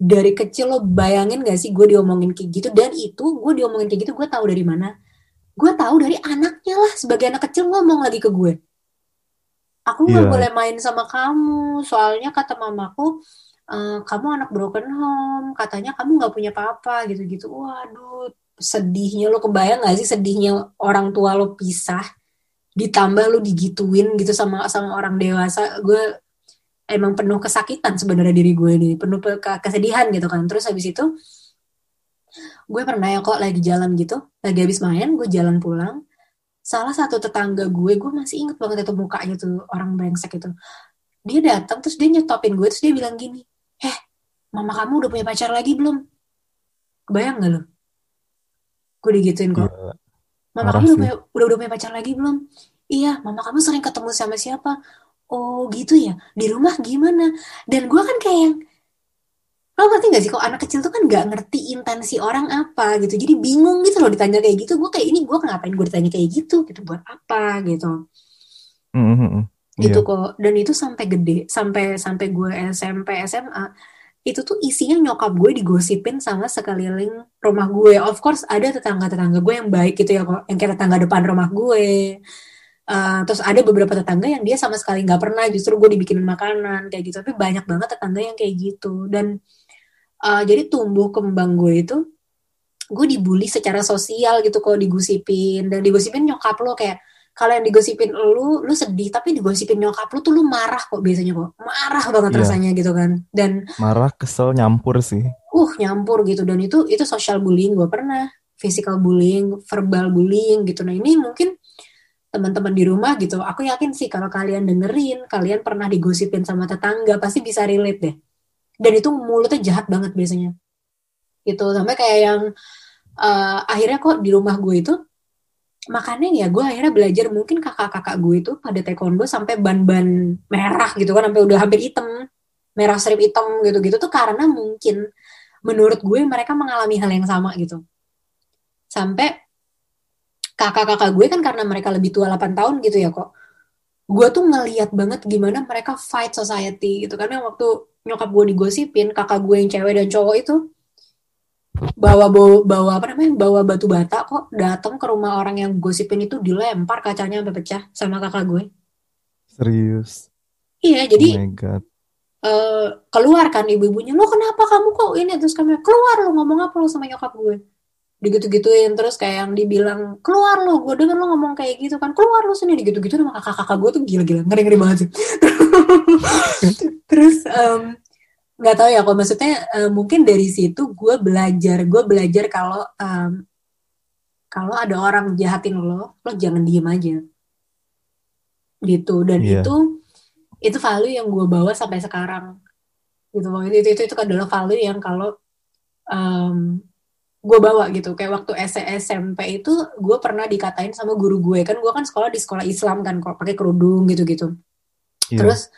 Dari kecil lo bayangin gak sih gue diomongin kayak gitu? Dan itu gue diomongin kayak gitu gue tahu dari mana. Gue tahu dari anaknya lah sebagai anak kecil ngomong lagi ke gue aku nggak Iya. boleh main sama kamu soalnya kata mamaku "Eh, kamu anak broken home katanya kamu nggak punya papa gitu-gitu. Waduh sedihnya lo kebayang gak sih sedihnya orang tua lo pisah ditambah lo digituin gitu sama sama orang dewasa. Gue emang penuh kesakitan sebenarnya diri gue ini penuh pe- ke- kesedihan gitu kan. Terus habis itu gue pernah ya kok lagi jalan gitu lagi habis main gue jalan pulang. Salah satu tetangga gue gue masih inget banget itu mukanya tuh orang brengsek itu. Dia datang terus dia nyetopin gue terus dia bilang gini eh mama kamu udah punya pacar lagi belum kebayang gak lo gue digituin kok. Mama kamu udah punya, udah udah punya pacar lagi belum? Iya, mama kamu sering ketemu sama siapa? Oh gitu ya, di rumah gimana? Dan gue kan kayak yang, lo ngerti gak sih kok anak kecil tuh kan gak ngerti intensi orang apa gitu. Jadi bingung gitu loh ditanya kayak gitu. Gue kayak ini gue ngapain gue ditanya kayak gitu gitu buat apa gitu. Mm, mm, mm. Iya. Itu kok dan itu sampai gede, sampai sampai gue SMP SMA itu tuh isinya nyokap gue digosipin sama sekeliling rumah gue. Of course ada tetangga-tetangga gue yang baik gitu ya kok, yang kayak tetangga depan rumah gue. Uh, terus ada beberapa tetangga yang dia sama sekali nggak pernah justru gue dibikinin makanan kayak gitu. Tapi banyak banget tetangga yang kayak gitu. Dan uh, jadi tumbuh kembang gue itu gue dibully secara sosial gitu kok digosipin dan digosipin nyokap lo kayak kalau yang digosipin lu lu sedih tapi digosipin nyokap lu tuh lu marah kok biasanya kok marah banget Iya. rasanya gitu kan. Dan Marah, kesel, nyampur sih. uh nyampur gitu. Dan itu itu social bullying gue pernah. Physical bullying verbal bullying gitu. Nah ini mungkin teman-teman di rumah gitu aku yakin sih kalau kalian dengerin kalian pernah digosipin sama tetangga pasti bisa relate deh. Dan itu mulutnya jahat banget biasanya. Gitu. Sampai kayak yang eh, akhirnya kok di rumah gue itu makanya ya gue akhirnya belajar mungkin kakak-kakak gue itu pada taekwondo sampai ban-ban merah gitu kan sampai udah hampir hitam merah strip hitam gitu-gitu tuh karena mungkin menurut gue mereka mengalami hal yang sama gitu. Sampai kakak-kakak gue kan karena mereka lebih tua 8 tahun gitu ya kok gue tuh ngeliat banget gimana mereka fight society gitu. Karena waktu nyokap gue digosipin kakak gue yang cewek dan cowok itu bawa bawa, bawa apa namanya? Bawa batu bata kok datang ke rumah orang yang gosipin itu dilempar kacanya sampai pecah sama kakak gue. Serius? Iya jadi oh my God. Uh, keluar kan ibu-ibunya lo kenapa kamu kok ini? Terus kami keluar lo ngomong apa lo sama nyokap gue? Digitu-gituin terus kayak yang dibilang keluar lo gue denger lo ngomong kayak gitu kan keluar lo sini. Digitu-gitu sama kakak-kakak gue tuh gila-gila ngeri-ngeri banget sih. Terus um, nggak tahu ya kok maksudnya uh, mungkin dari situ gue belajar gue belajar kalau um, kalau ada orang jahatin lo lo jangan diem aja. Gitu dan yeah. itu itu value yang gue bawa sampai sekarang. Gitu itu itu itu adalah value yang kalau um, gue bawa gitu. Kayak waktu SMP itu gue pernah dikatain sama guru gue. Kan gue kan sekolah di sekolah Islam kan kok pakai kerudung gitu gitu yeah. terus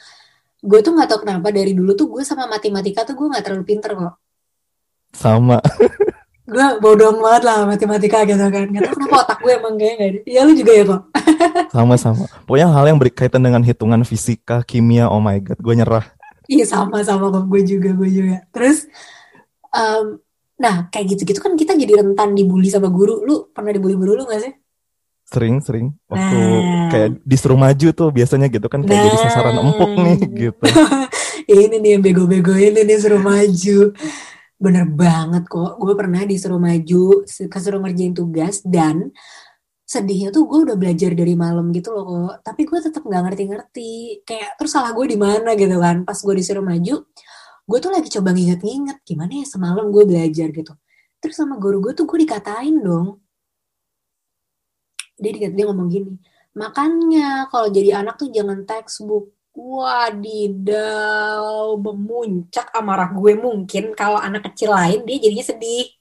gue tuh nggak tau kenapa dari dulu tuh gue sama matematika tuh gue nggak terlalu pinter kok. Sama. Gue bodoh banget lah matematika gitu kan. Nggak tau kenapa otak gue emang kayak gak iya lu juga ya kok sama sama. Pokoknya hal yang berkaitan dengan hitungan fisika kimia oh my god gue nyerah. Iya sama sama kok. Gue juga gue juga. Terus um, nah kayak gitu gitu kan kita jadi rentan dibully sama guru. Lu pernah dibully guru lu gak sih sering sering. Waktu nah. kayak disuruh maju tuh biasanya gitu kan kayak nah. jadi sasaran empuk nih gitu. Ini nih yang bego-bego ini nih suruh maju. Bener banget kok. Gue pernah disuruh maju kesuruh ngerjain tugas dan sedihnya tuh gue udah belajar dari malam gitu loh kok. Tapi gue tetap nggak ngerti-ngerti. Kayak terus salah gue di mana? gitu kan. Pas gue disuruh maju gue tuh lagi coba nginget-nginget gimana ya semalam gue belajar gitu. Terus sama guru gue tuh gue dikatain dong dia dia ngomong gini makanya kalau jadi anak tuh jangan textbook. Wadidaw memuncak amarah gue mungkin kalau anak kecil lain dia jadinya sedih.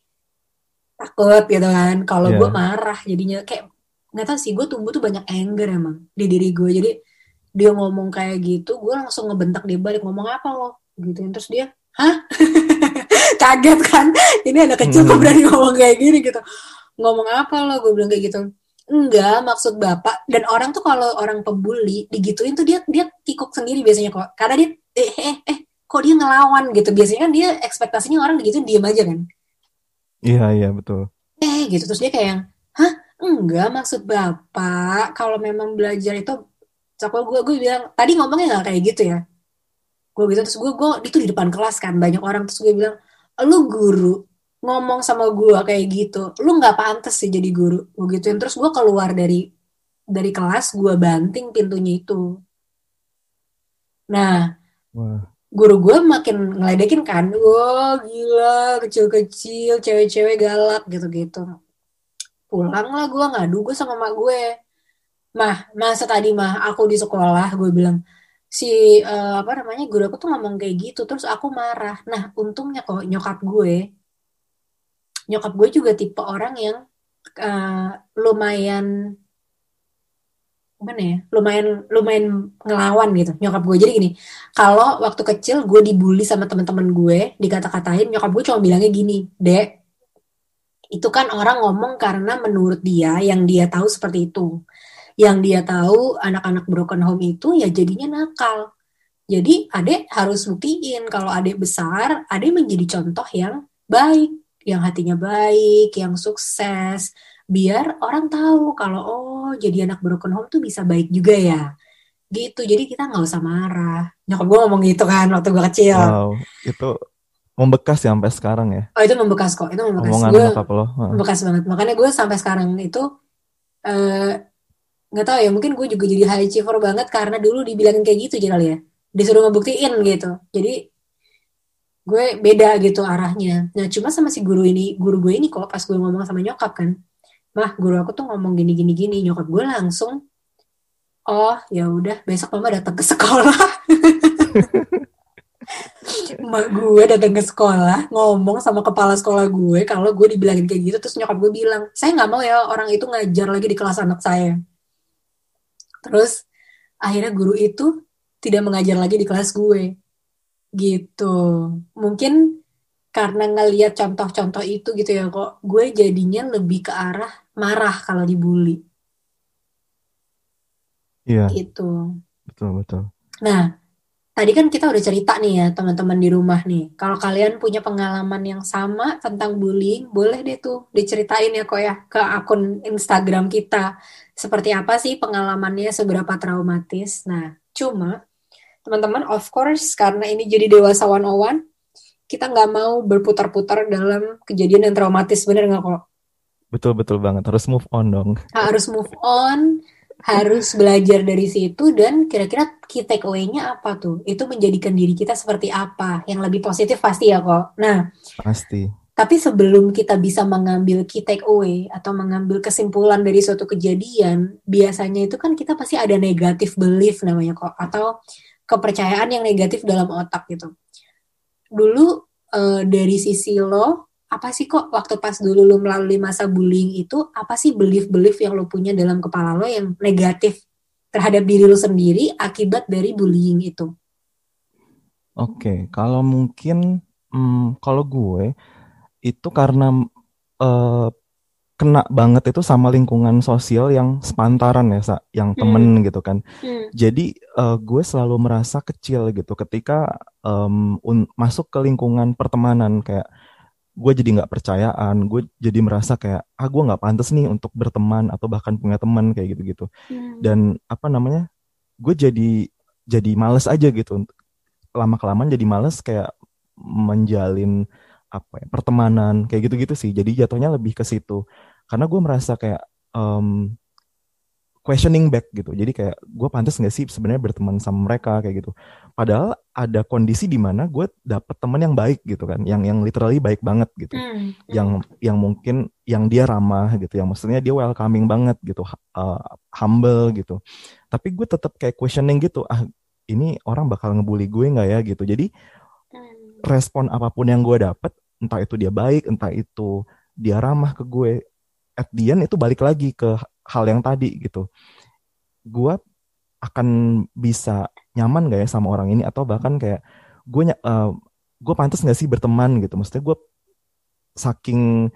Takut gitu kan kalau yeah. gue marah jadinya kayak nggak tahu sih gue tumbuh tuh banyak anger emang di diri gue jadi dia ngomong kayak gitu gue langsung ngebentak dia balik ngomong apa lo? Gitu. Terus dia hah? Kaget kan ini anak kecil kok hmm. berani ngomong kayak gini gitu. Ngomong apa lo? Gue bilang kayak gitu enggak maksud bapak. Dan orang tuh kalau orang pembuli digituin tuh dia dia kikuk sendiri biasanya kok. Karena dia eh eh eh kok dia ngelawan gitu. Biasanya kan dia ekspektasinya orang digituin diem aja kan. Iya iya betul. Eh gitu. Terus dia kayak hah? Enggak maksud bapak. Kalau memang belajar itu cakap gue gue bilang tadi ngomongnya nggak kayak gitu ya? Gue gitu. Terus gue gue itu di depan kelas kan banyak orang. Terus gue bilang lu guru ngomong sama gue kayak gitu. Lu nggak pantas sih jadi guru. Gue gituin. Terus gue keluar dari dari kelas gue banting pintunya itu. Nah Wah. guru gue makin ngeledekin kan. Wah gila kecil-kecil cewek-cewek galak gitu-gitu. Pulang lah gue ngadu gue sama mak gue mah masa tadi mah aku di sekolah gue bilang si uh, apa namanya guru aku tuh ngomong kayak gitu. Terus aku marah. Nah untungnya kok nyokap gue nyokap gue juga tipe orang yang uh, lumayan gimana ya lumayan lumayan ngelawan gitu nyokap gue. Jadi gini kalau waktu kecil gue dibully sama teman-teman gue dikata-katain nyokap gue cuma bilangnya gini dek itu kan orang ngomong karena menurut dia yang dia tahu seperti itu. Yang dia tahu anak-anak broken home itu ya jadinya nakal. Jadi adek harus buktiin kalau adek besar adek menjadi contoh yang baik yang hatinya baik, yang sukses, biar orang tahu kalau oh jadi anak broken home tuh bisa baik juga ya. Gitu. Jadi kita nggak usah marah. Nyokap gue ngomong gitu kan waktu gue kecil. Wow, itu membekas ya sampai sekarang ya. Oh, itu membekas kok. Itu membekas. Omongan gue lo. Membekas banget. Makanya gue sampai sekarang itu eh, nggak uh, tahu ya, mungkin gue juga jadi high achiever banget karena dulu dibilangin kayak gitu jadi ya. Disuruh ngebuktiin gitu. Jadi gue beda gitu arahnya. Nah cuma sama si guru ini, guru gue ini kok pas gue ngomong sama nyokap kan, mah guru aku tuh ngomong gini gini gini, nyokap gue langsung, oh ya udah besok mama datang ke sekolah. Mak gue datang ke sekolah ngomong sama kepala sekolah gue kalau gue dibilangin kayak gitu. Terus nyokap gue bilang saya nggak mau ya orang itu ngajar lagi di kelas anak saya. Terus akhirnya guru itu tidak mengajar lagi di kelas gue gitu. Mungkin karena ngeliat contoh-contoh itu gitu ya kok gue jadinya lebih ke arah marah kalau dibully. Iya, gitu. Betul betul. nah tadi kan kita udah cerita nih ya teman-teman di rumah nih. Kalau kalian punya pengalaman yang sama tentang bullying boleh deh tuh diceritain ya kok ya ke akun Instagram kita. Seperti apa sih pengalamannya seberapa traumatis? Nah cuma teman-teman of course karena ini jadi dewasa one on one kita nggak mau berputar-putar dalam kejadian yang traumatis bener nggak kok Betul betul banget. Harus move on dong. harus move on harus belajar dari situ dan kira-kira key takeaway-nya apa tuh itu menjadikan diri kita seperti apa yang lebih positif pasti ya kok nah Pasti. tapi sebelum kita bisa mengambil key takeaway atau mengambil kesimpulan dari suatu kejadian biasanya itu kan kita pasti ada negatif belief namanya kok atau kepercayaan yang negatif dalam otak gitu. Dulu eh, dari sisi lo apa sih kok waktu pas dulu lo melalui masa bullying itu apa sih belief-belief yang lo punya dalam kepala lo yang negatif terhadap diri lo sendiri akibat dari bullying itu? Oke, kalau mungkin hmm, kalau gue itu karena eh, kena banget itu sama lingkungan sosial yang sepantaran ya, Sa, yang temen gitu kan. Hmm. Jadi eh, gue selalu merasa kecil gitu ketika em, un- masuk ke lingkungan pertemanan kayak gue jadi nggak percayaan, gue jadi merasa kayak ah gue nggak pantas nih untuk berteman atau bahkan punya teman kayak gitu-gitu. Dan apa namanya? Gue jadi jadi males aja gitu lama-kelamaan jadi males kayak menjalin apa ya pertemanan kayak gitu-gitu sih jadi jatuhnya lebih ke situ karena gue merasa kayak em, questioning back gitu. Jadi kayak gue pantas nggak sih sebenarnya berteman sama mereka kayak gitu. Padahal ada kondisi di mana gue dapet teman yang baik gitu kan. Yang yang literally baik banget gitu. Hmm. yang yang mungkin yang dia ramah gitu. Yang maksudnya dia welcoming banget gitu. Uh, humble gitu. Tapi gue tetap kayak questioning gitu. Ah ini orang bakal ngebully gue nggak ya gitu. Jadi Hmm. respon apa pun yang gue dapet entah itu dia baik entah itu dia ramah ke gue at the end itu balik lagi ke hal yang tadi gitu. Gue akan bisa nyaman gak ya sama orang ini? Atau bahkan kayak gue eh, gue pantas nggak sih berteman gitu? Maksudnya gue saking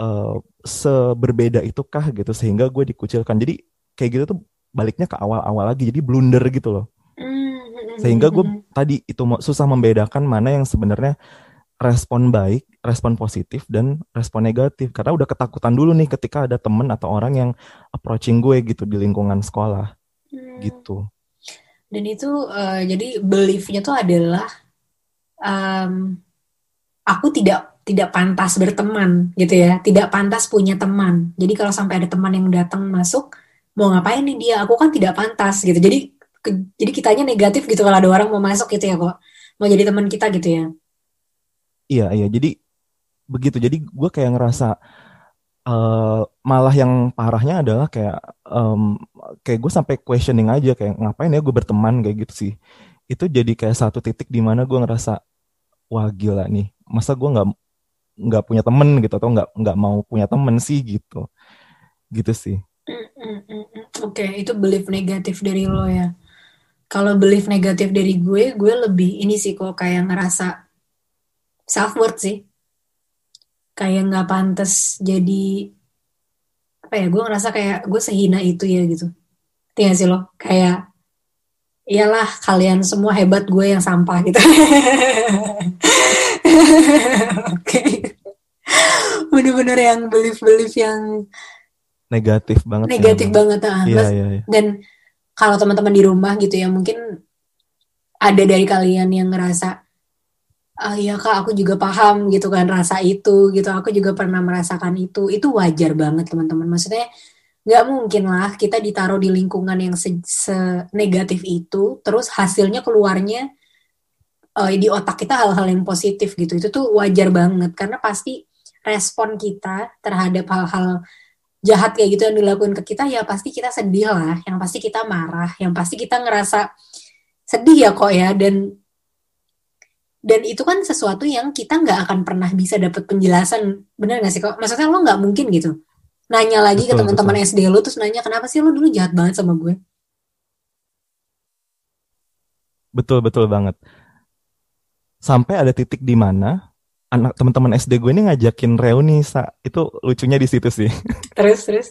eh, seberbeda itukah gitu? Sehingga gue dikucilkan. Jadi kayak gitu tuh baliknya ke awal-awal lagi. Jadi blunder gitu loh. Hmm. sehingga gue tadi itu susah membedakan mana yang sebenarnya respon baik, respon positif dan respon negatif karena udah ketakutan dulu nih ketika ada temen atau orang yang approaching gue gitu di lingkungan sekolah Hmm. gitu. Dan itu eh, jadi beliefnya tuh adalah em, aku tidak tidak pantas berteman gitu ya, tidak pantas punya teman. Jadi kalau sampai ada teman yang datang masuk, mau ngapain nih dia? Aku kan tidak pantas gitu. Jadi ke- jadi kitanya negatif gitu kalau ada orang mau masuk gitu ya kok, mau jadi teman kita gitu ya. Iya iya. Jadi begitu. Jadi gue kayak ngerasa eh, malah yang parahnya adalah kayak em, kayak gue sampai questioning aja kayak ngapain ya gue berteman kayak gitu sih. Itu jadi kayak satu titik di mana gue ngerasa wah gila nih. Masa gue nggak nggak punya temen gitu atau nggak nggak mau punya temen sih gitu. Gitu sih. Oke, itu belief negatif dari lo ya. Kalau belief negatif dari gue, gue lebih ini sih kok kayak ngerasa self worth sih. Kayak nggak pantas jadi apa ya? Gue ngerasa kayak gue sehina itu ya gitu. Tinggal sih lo kayak iyalah kalian semua hebat gue yang sampah gitu. Oke. Bener-bener yang belief-belief yang negatif banget ya negatif emang. banget ah. iya iya iya Dan kalau teman-teman di rumah gitu ya, mungkin ada dari kalian yang ngerasa, ah iya kak, aku juga paham gitu kan rasa itu gitu. Aku juga pernah merasakan itu. Itu wajar banget teman-teman. Maksudnya nggak mungkin lah kita ditaruh di lingkungan yang se- senegatif itu, terus hasilnya keluarnya eh, di otak kita hal-hal yang positif gitu. Itu tuh wajar banget karena pasti respon kita terhadap hal-hal jahat kayak gitu yang dilakukan ke kita ya pasti kita sedih lah, yang pasti kita marah, yang pasti kita ngerasa sedih ya kok ya dan dan itu kan sesuatu yang kita nggak akan pernah bisa dapat penjelasan. Bener nggak sih kok maksudnya lo nggak mungkin gitu. Nanya lagi ke Betul, teman-teman SD lo terus nanya kenapa sih lo dulu jahat banget sama gue? Betul betul banget. Sampai ada titik di mana anak teman-teman SD gue ini ngajakin reuni sa. Itu lucunya di situ sih. Terus terus?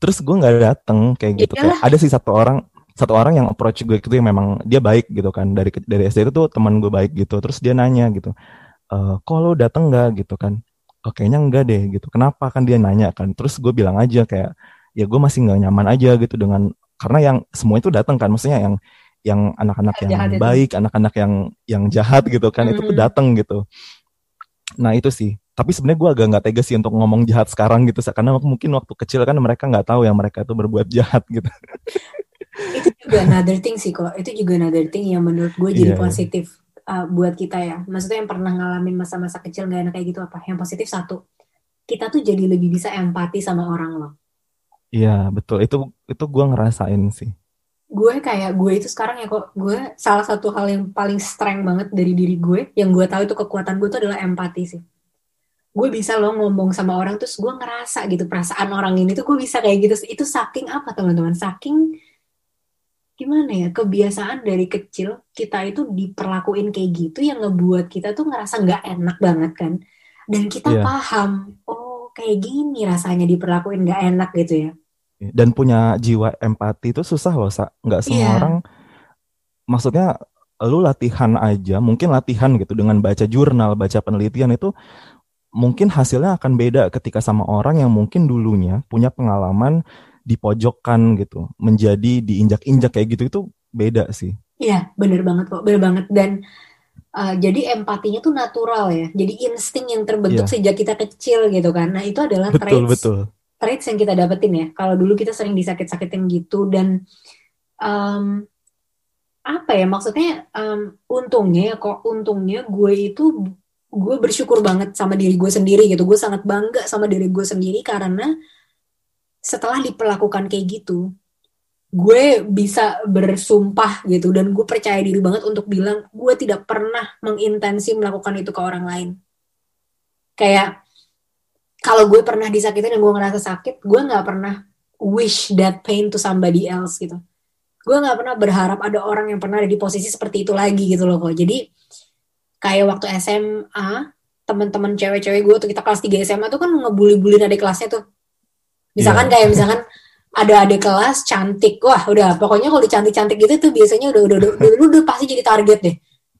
Terus gue nggak dateng kayak gitu kayak ada sih satu orang satu orang yang approach gue itu yang memang dia baik gitu kan. Dari dari SD itu tuh teman gue baik gitu. Terus dia nanya gitu e, kok lo dateng nggak? Gitu kan. Oh, kayaknya enggak deh gitu. Kenapa? Kan dia nanya kan. Terus gue bilang aja kayak ya gue masih nggak nyaman aja gitu dengan karena yang semua itu datang kan. Maksudnya yang yang anak-anak yang jahat baik anak-anak yang yang jahat gitu kan mm -hmm. itu tuh datang gitu. Nah itu sih. Tapi sebenarnya gue agak nggak tegas sih untuk ngomong jahat sekarang gitu karena mungkin waktu kecil kan mereka nggak tahu yang mereka itu berbuat jahat gitu itu juga another thing sih kok itu juga another thing yang menurut gue jadi yeah, iya. positif uh, buat kita ya. Maksudnya yang pernah ngalamin masa-masa kecil gak enak kayak gitu apa? Yang positif satu kita tuh jadi lebih bisa empati sama orang loh. Iya betul. Itu itu gue ngerasain sih. Gue kayak gue itu sekarang ya kok gue salah satu hal yang paling strength banget dari diri gue yang gue tahu itu kekuatan gue itu adalah empati sih. Gue bisa loh ngomong sama orang terus gue ngerasa gitu perasaan orang ini tuh gue bisa kayak gitu. Itu saking apa teman-teman? Saking gimana ya kebiasaan dari kecil kita itu diperlakuin kayak gitu yang ngebuat kita tuh ngerasa nggak enak banget kan dan kita yeah. paham oh kayak gini rasanya diperlakuin nggak enak gitu ya. Dan punya jiwa empati itu susah loh, Sa. Nggak semua yeah. orang, maksudnya lu latihan aja, mungkin latihan gitu dengan baca jurnal, baca penelitian itu mungkin hasilnya akan beda ketika sama orang yang mungkin dulunya punya pengalaman di pojokan gitu, menjadi diinjak-injak kayak gitu itu beda sih. Iya, bener banget kok, bener banget. Dan Uh, jadi empatinya tuh natural ya. Jadi insting yang terbentuk yeah. sejak kita kecil gitu kan. Nah itu adalah betul, traits, betul. traits yang kita dapetin ya. Kalau dulu kita sering disakit-sakitin gitu dan um, apa ya maksudnya um, untungnya ya, kok untungnya gue itu gue bersyukur banget sama diri gue sendiri gitu. Gue sangat bangga sama diri gue sendiri karena setelah diperlakukan kayak gitu, gue bisa bersumpah gitu. Dan gue percaya diri banget untuk bilang gue tidak pernah mengintensi melakukan itu ke orang lain. Kayak kalau gue pernah disakitin dan gue ngerasa sakit gue nggak pernah wish that pain to somebody else gitu. Gue nggak pernah berharap ada orang yang pernah ada di posisi seperti itu lagi gitu loh kok jadi kayak waktu SMA teman-teman cewek-cewek gue tuh kita kelas 3 SMA tuh kan ngebully-bully adik kelasnya tuh misalkan yeah. kayak misalkan ada adik kelas cantik wah udah pokoknya kalau cantik cantik gitu tuh biasanya udah udah udah, udah, udah, udah pasti jadi target deh.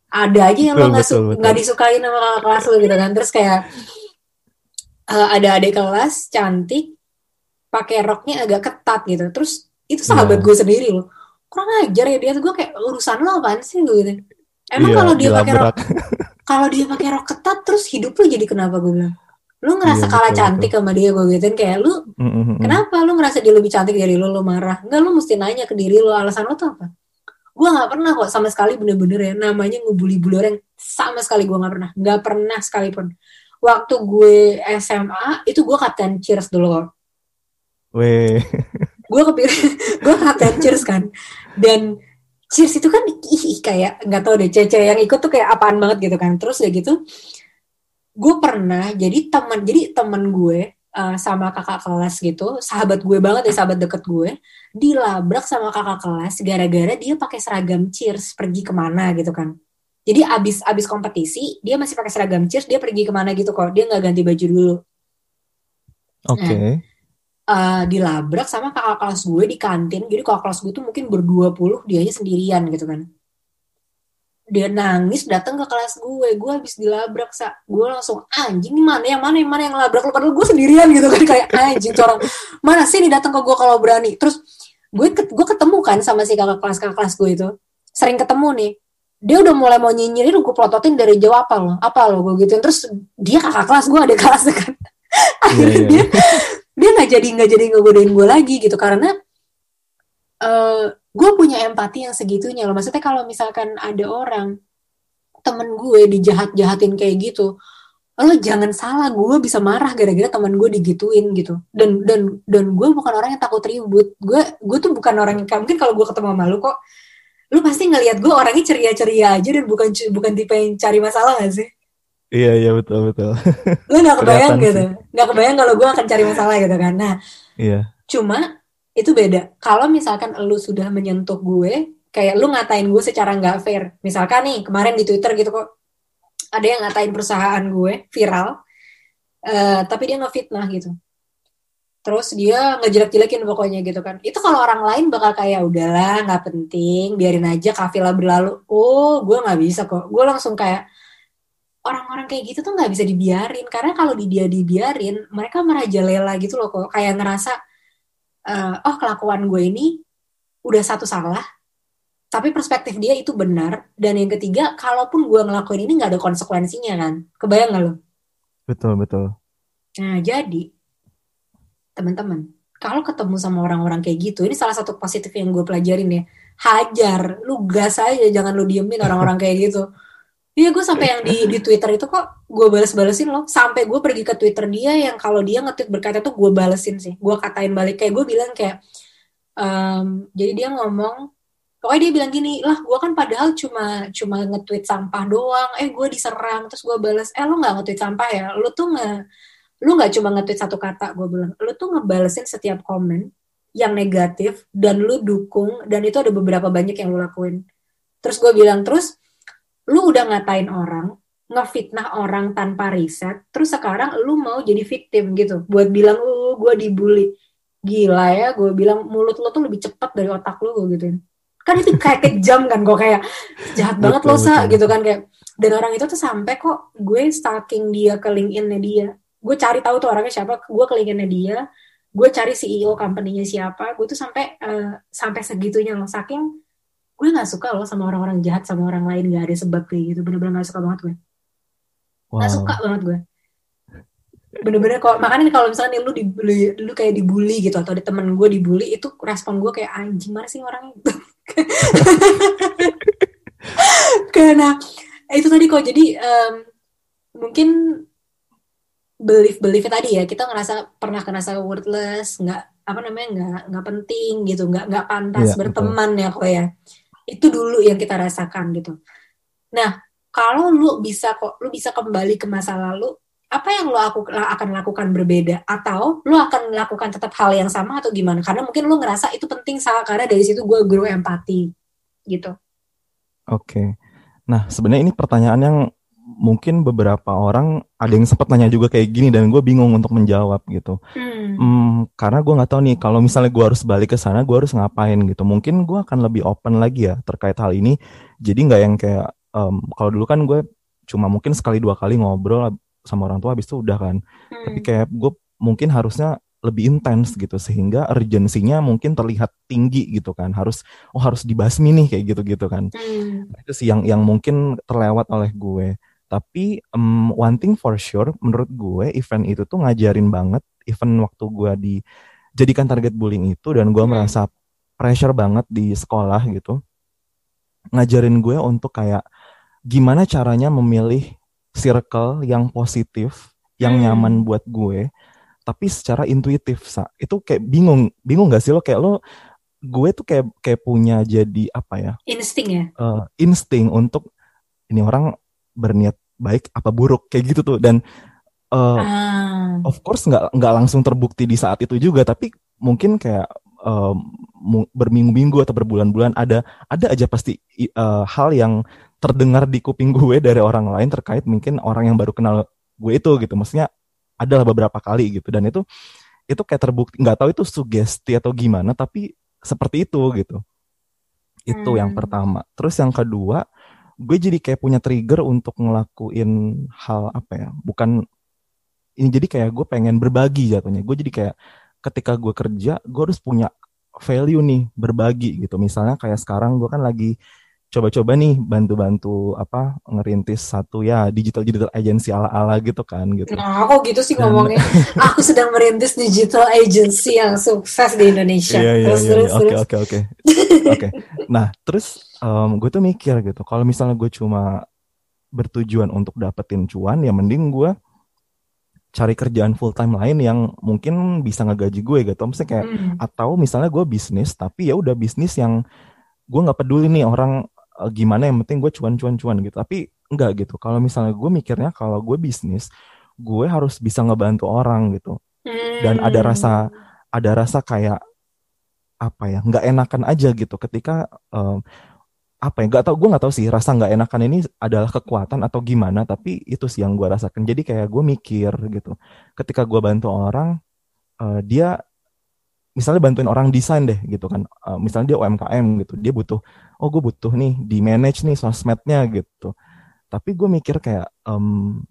Ada aja yang lo nggak nggak disukain sama kakak kelas lo gitu kan. Terus kayak uh, ada adik kelas cantik pakai roknya agak ketat gitu. Terus itu sahabat yeah. gue sendiri loh. Kurang ajar ya dia tuh. Gue kayak urusan lo apaan sih? Gue gitu. Emang yeah, kalau dia pakai rok kalau dia pakai rok ketat terus hidup lo jadi kenapa? Gue bilang lu ngerasa iya, kalah betul, cantik betul. sama dia gue gituin kayak lu mm -hmm. kenapa lu ngerasa dia lebih cantik dari lu lu marah enggak lu mesti nanya ke diri lu alasan lu tuh apa gue nggak pernah kok sama sekali bener-bener ya namanya ngebully-bully orang sama sekali gue nggak pernah nggak pernah sekalipun waktu gue SMA itu gue kapten cheers dulu kok Weh. gue kepilih gue kapten cheers kan dan cheers itu kan ih, kayak nggak tau deh cece yang ikut tuh kayak apaan banget gitu kan terus ya gitu gue pernah jadi teman jadi teman gue uh, sama kakak kelas gitu sahabat gue banget ya sahabat deket gue dilabrak sama kakak kelas gara-gara dia pakai seragam cheers pergi ke mana gitu kan. Jadi abis abis kompetisi dia masih pakai seragam cheers dia pergi ke mana gitu kok dia nggak ganti baju dulu. Oke. okay. nah, uh, dilabrak sama kakak kelas gue di kantin jadi kakak kelas gue tuh mungkin berdua puluh dia aja sendirian gitu kan dia nangis datang ke kelas gue. Gue habis dilabrak sa. Gue langsung anjing mana yang mana yang mana yang labrak lu? Padahal gue sendirian gitu kan kayak anjing orang mana sih nih datang ke gue kalau berani? Terus gue gue ketemu kan sama si kakak kelas kakak kelas gue itu. Sering ketemu nih. Dia udah mulai mau nyinyirin gue plototin dari jauh apa lo? Apa lo? Gue gituin. Terus dia kakak kelas gue ada kelas kan. Akhirnya yeah, yeah. dia dia nggak jadi nggak jadi ngegodain gue lagi gitu. Karena uh, gue punya empati yang segitunya loh. Maksudnya kalau misalkan ada orang temen gue dijahat-jahatin kayak gitu lo jangan salah gue bisa marah gara-gara temen gue digituin gitu. Dan dan dan gue bukan orang yang takut ribut. Gue gue tuh bukan orang yang mungkin kalau gue ketemu sama lu kok lu pasti ngelihat gue orangnya ceria-ceria aja dan bukan bukan tipe yang cari masalah gak sih? Iya iya betul betul. Lu nggak kebayang gitu. nggak kebayang kalau gue akan cari masalah gitu kan. Nah iya. cuma itu beda. Kalau misalkan lu sudah menyentuh gue, kayak lu ngatain gue secara nggak fair. Misalkan nih kemarin di Twitter gitu kok, ada yang ngatain perusahaan gue viral uh, tapi dia ngefitnah gitu. Terus dia ngejelek-jelekin pokoknya gitu kan. Itu kalau orang lain bakal kayak udahlah nggak penting biarin aja kafilah berlalu. Oh gue nggak bisa kok. Gue langsung kayak orang-orang kayak gitu tuh nggak bisa dibiarin. Karena kalau di dia dibiarin mereka merajalela gitu loh kok. Kayak ngerasa uh, oh kelakuan gue ini udah satu salah tapi perspektif dia itu benar. Dan yang ketiga kalaupun gue ngelakuin ini nggak ada konsekuensinya kan? Kebayang gak lo betul betul. Nah jadi teman-teman kalau ketemu sama orang-orang kayak gitu ini salah satu positif yang gue pelajarin ya. Hajar lu gas aja jangan lu diemin orang-orang kayak gitu Iya gue sampai yang di di Twitter itu kok gue bales-balesin loh. Sampai gue pergi ke Twitter dia yang kalau dia nge-tweet berkata tuh gue balesin sih. Gue katain balik. Kayak gue bilang kayak um, jadi dia ngomong pokoknya dia bilang gini lah gue kan padahal cuma cuma nge-tweet sampah doang. Eh gue diserang. Terus gue bales eh lu nggak nge-tweet sampah ya? Lu tuh nggak lu nggak cuma nge-tweet satu kata gue bilang. Lu tuh ngebalesin setiap komen yang negatif dan lu dukung dan itu ada beberapa banyak yang lu lakuin. Terus gue bilang terus lu udah ngatain orang ngefitnah orang tanpa riset terus sekarang lu mau jadi victim gitu. Buat bilang uh gue dibully. Gila ya gue bilang mulut lo tuh lebih cepat dari otak lu gue gituin. Kan itu kayak kejam kan gue kayak jahat banget lo sa gitu kan kayak. Dan orang itu tuh sampai kok gue stalking dia ke LinkedIn-nya dia. Gue cari tahu tuh orangnya siapa gue ke LinkedIn-nya dia. Gue cari CEO company-nya siapa. Gue tuh sampai uh, sampai segitunya loh. Saking gue nggak suka loh sama orang-orang jahat sama orang lain gak ada sebab kayak gitu. Bener-bener gak suka banget gue. Wow. gak suka banget gue. Bener-bener kok makanya kalau misalnya lu dibully lu kayak dibully gitu atau ada temen gue dibully itu respon gue kayak anjing mana sih orang itu karena itu tadi kok jadi um, mungkin belief belief tadi ya kita ngerasa pernah ngerasa worthless nggak apa namanya nggak nggak penting gitu nggak nggak pantas yeah, berteman betul. ya kok ya itu dulu yang kita rasakan gitu. Nah kalau lu bisa kok lu bisa kembali ke masa lalu apa yang lo aku, akan lakukan berbeda? Atau lo akan melakukan tetap hal yang sama atau gimana? Karena mungkin lo ngerasa itu penting salah karena dari situ gue grow empati gitu. Oke. Okay. nah sebenarnya ini pertanyaan yang mungkin beberapa orang ada yang sempat nanya juga kayak gini dan gue bingung untuk menjawab gitu. Hmm. Hmm, karena gue nggak tahu nih kalau misalnya gue harus balik ke sana gue harus ngapain gitu. Mungkin gue akan lebih open lagi ya terkait hal ini. Jadi nggak yang kayak um, kalau dulu kan gue cuma mungkin sekali dua kali ngobrol sama orang tua habis itu udah kan. Hmm. tapi kayak gue mungkin harusnya lebih intens gitu sehingga urgensinya mungkin terlihat tinggi gitu kan. Harus oh harus dibasmi nih kayak gitu gitu kan. Hmm. Nah, itu sih yang yang mungkin terlewat oleh gue tapi um, one thing for sure menurut gue event itu tuh ngajarin banget event waktu gue dijadikan target bullying itu dan gue hmm. merasa pressure banget di sekolah gitu ngajarin gue untuk kayak gimana caranya memilih circle yang positif, yang hmm. nyaman buat gue, tapi secara intuitif, sa. Itu kayak bingung, bingung gak sih lo kayak lo gue tuh kayak kayak punya jadi apa ya? Insting ya. Uh, insting untuk ini orang berniat baik apa buruk kayak gitu tuh. Dan uh, ah. of course nggak nggak langsung terbukti di saat itu juga tapi mungkin kayak uh, berminggu-minggu atau berbulan-bulan ada ada aja pasti uh, hal yang terdengar di kuping gue dari orang lain terkait mungkin orang yang baru kenal gue itu gitu. Maksudnya adalah beberapa kali gitu. Dan itu itu kayak terbukti nggak tahu itu sugesti atau gimana tapi seperti itu gitu. Itu hmm. yang pertama. Terus yang kedua gue jadi kayak punya trigger untuk ngelakuin hal apa ya bukan ini jadi kayak gue pengen berbagi jatuhnya. Gue jadi kayak ketika gue kerja gue harus punya value nih berbagi gitu. Misalnya kayak sekarang gue kan lagi coba-coba nih bantu-bantu apa ngerintis satu ya digital digital agency ala-ala gitu kan gitu. Nah, kok gitu sih ngomongnya. aku sedang merintis digital agency yang sukses di Indonesia. Iya, iya, terus, iya, terus, Oke, oke, oke. Oke. Nah, terus um, gue tuh mikir gitu, kalau misalnya gue cuma bertujuan untuk dapetin cuan, ya mending gue cari kerjaan full time lain yang mungkin bisa ngegaji gue gitu. Misalnya kayak hmm. atau misalnya gue bisnis tapi ya udah bisnis yang gue nggak peduli nih orang uh, gimana yang penting gue cuan-cuan-cuan gitu. Tapi enggak gitu. Kalau misalnya gue mikirnya kalau gue bisnis gue harus bisa ngebantu orang gitu. Dan ada rasa ada rasa kayak apa ya nggak enakan aja gitu. Ketika um, apa ya nggak tau gue nggak tahu sih rasa nggak enakan ini adalah kekuatan atau gimana tapi itu sih yang gue rasakan. Jadi kayak gue mikir gitu. Ketika gue bantu orang uh, dia misalnya bantuin orang desain deh gitu kan. Uh, misalnya dia UMKM gitu dia butuh oh gue butuh nih di manage nih sosmednya gitu. Tapi gue mikir kayak um,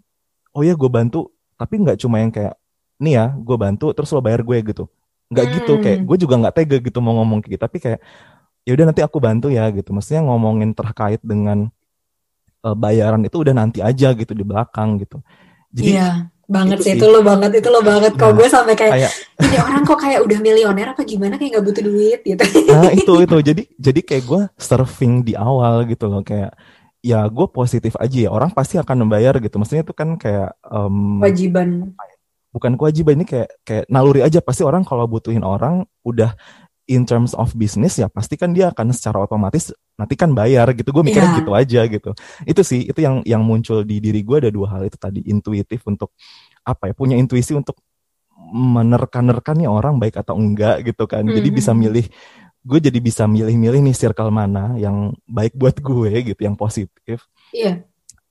oh ya gue bantu tapi nggak cuma yang kayak nih ya gue bantu terus lo bayar gue gitu. Nggak hmm. gitu kayak gue juga nggak tega gitu mau ngomong kayak gitu. Tapi kayak ya udah nanti aku bantu ya gitu. Maksudnya ngomongin terkait dengan uh, bayaran itu udah nanti aja gitu di belakang gitu. Jadi iya banget sih itu lo banget itu lo banget. Kok nah, gue sampai kayak, kayak ini orang kok kayak udah milioner apa gimana kayak gak butuh duit gitu. Nah itu itu. Jadi jadi kayak gue surfing di awal gitu loh kayak ya gue positif aja ya. Orang pasti akan membayar gitu. Maksudnya itu kan kayak um, kewajiban. bukan kewajiban ini kayak kayak naluri aja. Pasti orang kalau butuhin orang udah in terms of business ya pasti kan dia akan secara otomatis nanti kan bayar gitu gue mikirnya yeah. gitu aja gitu itu sih itu yang yang muncul di diri gue ada dua hal itu tadi intuitif untuk apa ya punya intuisi untuk menerkan-nerkan nih orang baik atau enggak gitu kan mm -hmm. jadi bisa mm-hmm. milih gue jadi bisa milih-milih nih circle mana yang baik buat gue gitu yang positif iya yeah.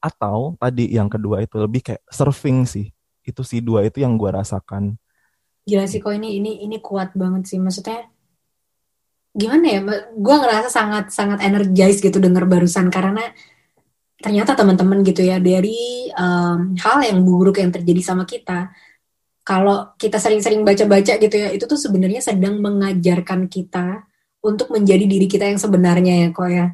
atau tadi yang kedua itu lebih kayak surfing sih itu sih dua itu yang gue rasakan gila sih kok ini ini ini kuat banget sih maksudnya gimana ya gue ngerasa sangat sangat energized gitu denger barusan karena ternyata teman-teman gitu ya dari um, hal yang buruk yang terjadi sama kita kalau kita sering-sering baca-baca gitu ya itu tuh sebenarnya sedang mengajarkan kita untuk menjadi diri kita yang sebenarnya ya kok ya.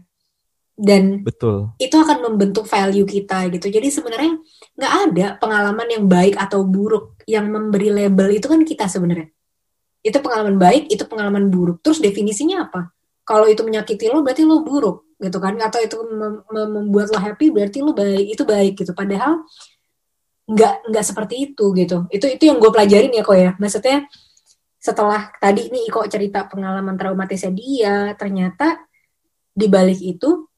Dan betul. itu akan membentuk value kita gitu. Jadi sebenarnya nggak ada pengalaman yang baik atau buruk yang memberi label itu kan kita sebenarnya itu pengalaman baik, itu pengalaman buruk. Terus definisinya apa? Kalau itu menyakiti lo berarti lo buruk gitu kan? Atau itu mem membuat lo happy berarti lo baik, itu baik gitu. Padahal nggak nggak seperti itu gitu. Itu itu yang gue pelajarin ya kok ya. Maksudnya setelah tadi nih Iko cerita pengalaman traumatisnya dia, ternyata di balik itu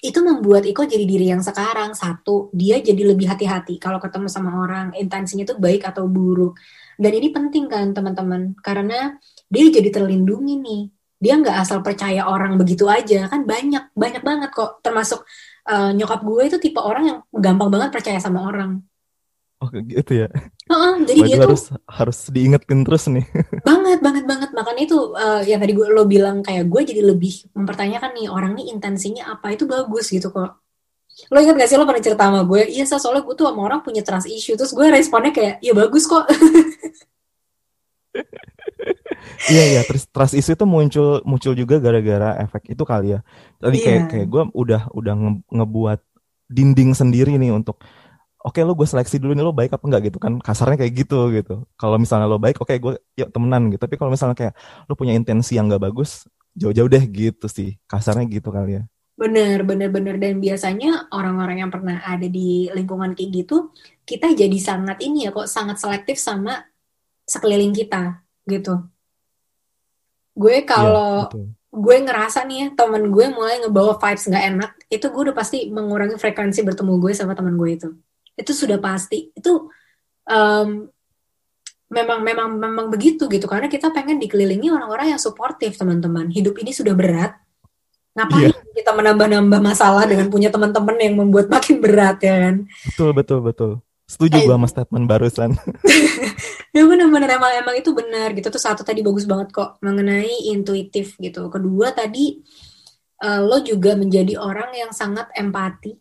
itu membuat Iko jadi diri yang sekarang satu dia jadi lebih hati-hati kalau ketemu sama orang intensinya itu baik atau buruk dan ini penting kan teman-teman. Karena dia jadi terlindungi nih. Dia nggak asal percaya orang begitu aja. Kan banyak banyak banget kok. Termasuk uh, nyokap gue itu tipe orang yang gampang banget percaya sama orang. Oh gitu ya. Uh-uh, jadi dia harus tuh harus diingetin terus nih. banget banget banget. Makanya itu uh, yang tadi gue lo bilang kayak gue jadi lebih mempertanyakan nih orang nih intensinya apa? Itu bagus gitu kok. Lo inget gak sih lo pernah cerita sama gue? Iya soalnya gue tuh sama orang punya trust issue terus gue responnya kayak ya bagus kok. iya iya trust, trust issue itu muncul muncul juga gara-gara efek itu kali ya. Tadi yeah. kayak kayak gue udah udah nge ngebuat dinding sendiri nih untuk oke okay, lo gue seleksi dulu nih lo baik apa enggak gitu kan kasarnya kayak gitu gitu kalau misalnya lo baik oke okay, gue yuk temenan gitu tapi kalau misalnya kayak lo punya intensi yang gak bagus jauh-jauh deh gitu sih kasarnya gitu kali ya bener bener bener. Dan biasanya orang-orang yang pernah ada di lingkungan kayak gitu kita jadi sangat ini ya kok sangat selektif sama sekeliling kita gitu. Gue iya, kalau ya, gue ngerasa nih ya temen gue mulai ngebawa vibes nggak enak itu gue udah pasti mengurangi frekuensi bertemu gue sama teman gue itu. Itu sudah pasti. Itu um, memang memang memang begitu gitu. Karena kita pengen dikelilingi orang-orang yang suportif teman-teman. Hidup ini sudah berat ngapain yeah. kita menambah-nambah masalah dengan punya teman-teman yang membuat makin berat ya kan? Betul betul betul. Setuju eh, gue sama statement barusan. Ya benar-benar. Emang emang itu benar gitu. Tuh satu tadi bagus banget kok mengenai intuitif gitu. Kedua tadi uh, lo juga menjadi orang yang sangat empati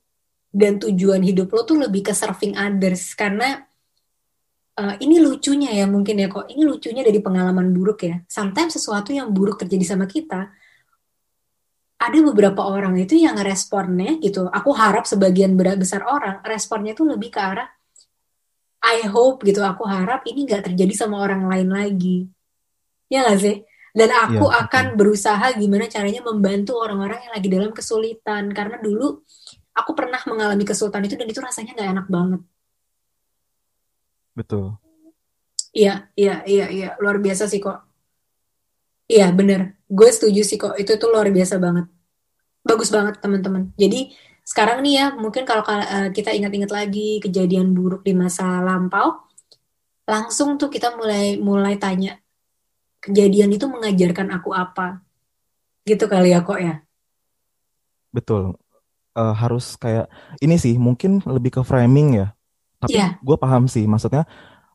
dan tujuan hidup lo tuh lebih ke serving others. Karena uh, ini lucunya ya mungkin ya kok. Ini lucunya dari pengalaman buruk ya. Sometimes sesuatu yang buruk terjadi sama kita ada beberapa orang itu yang responnya gitu. Aku harap sebagian besar orang responnya tuh lebih ke arah I hope gitu. Aku harap ini nggak terjadi sama orang lain lagi. Ya gak sih? Dan aku ya, akan berusaha gimana caranya membantu orang-orang yang lagi dalam kesulitan. Karena dulu aku pernah mengalami kesulitan itu dan itu rasanya nggak enak banget. Betul. Iya, iya, iya, iya, luar biasa sih kok. Iya, bener. Gue setuju sih kok. Itu tuh luar biasa banget. Bagus banget teman-teman. Jadi sekarang nih ya, mungkin kalau uh, kita ingat-ingat lagi kejadian buruk di masa lampau, langsung tuh kita mulai mulai tanya kejadian itu mengajarkan aku apa, gitu kali ya kok ya. betul uh, harus kayak ini sih mungkin lebih ke framing ya tapi Iya. gue paham sih maksudnya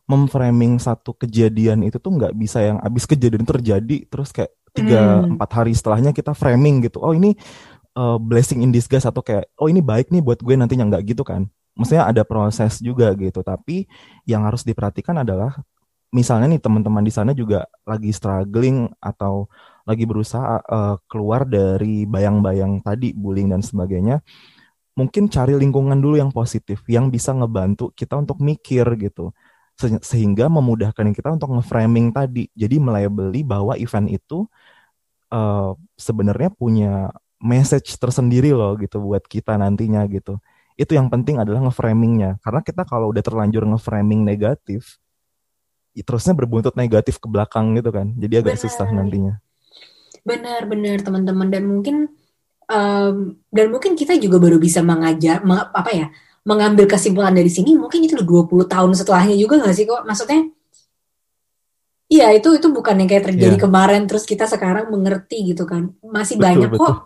memframing satu kejadian itu tuh nggak bisa yang abis kejadian terjadi terus kayak tiga Hmm. empat hari setelahnya kita framing gitu. Oh ini uh, blessing in disguise atau kayak oh ini baik nih buat gue nantinya nggak gitu kan. Maksudnya ada proses juga gitu tapi yang harus diperhatikan adalah misalnya nih teman-teman di sana juga lagi struggling atau lagi berusaha uh, keluar dari bayang-bayang tadi bullying dan sebagainya mungkin cari lingkungan dulu yang positif yang bisa ngebantu kita untuk mikir gitu Se- sehingga memudahkan kita untuk nge-framing tadi. Jadi melabeli bahwa event itu uh, sebenarnya punya message tersendiri loh gitu buat kita nantinya gitu. Itu yang penting adalah nge-framingnya. Karena kita kalau udah terlanjur nge-framing negatif terusnya berbuntut negatif ke belakang gitu kan. Jadi agak susah Benar. nantinya. Benar-benar teman-teman. Dan mungkin em, dan mungkin kita juga baru bisa mengajar me- apa ya mengambil kesimpulan dari sini mungkin itu udah 20 tahun setelahnya juga nggak sih kok? Maksudnya iya itu itu bukan yang kayak terjadi Iya. kemarin terus kita sekarang mengerti gitu kan. Masih betul banyak betul. Kok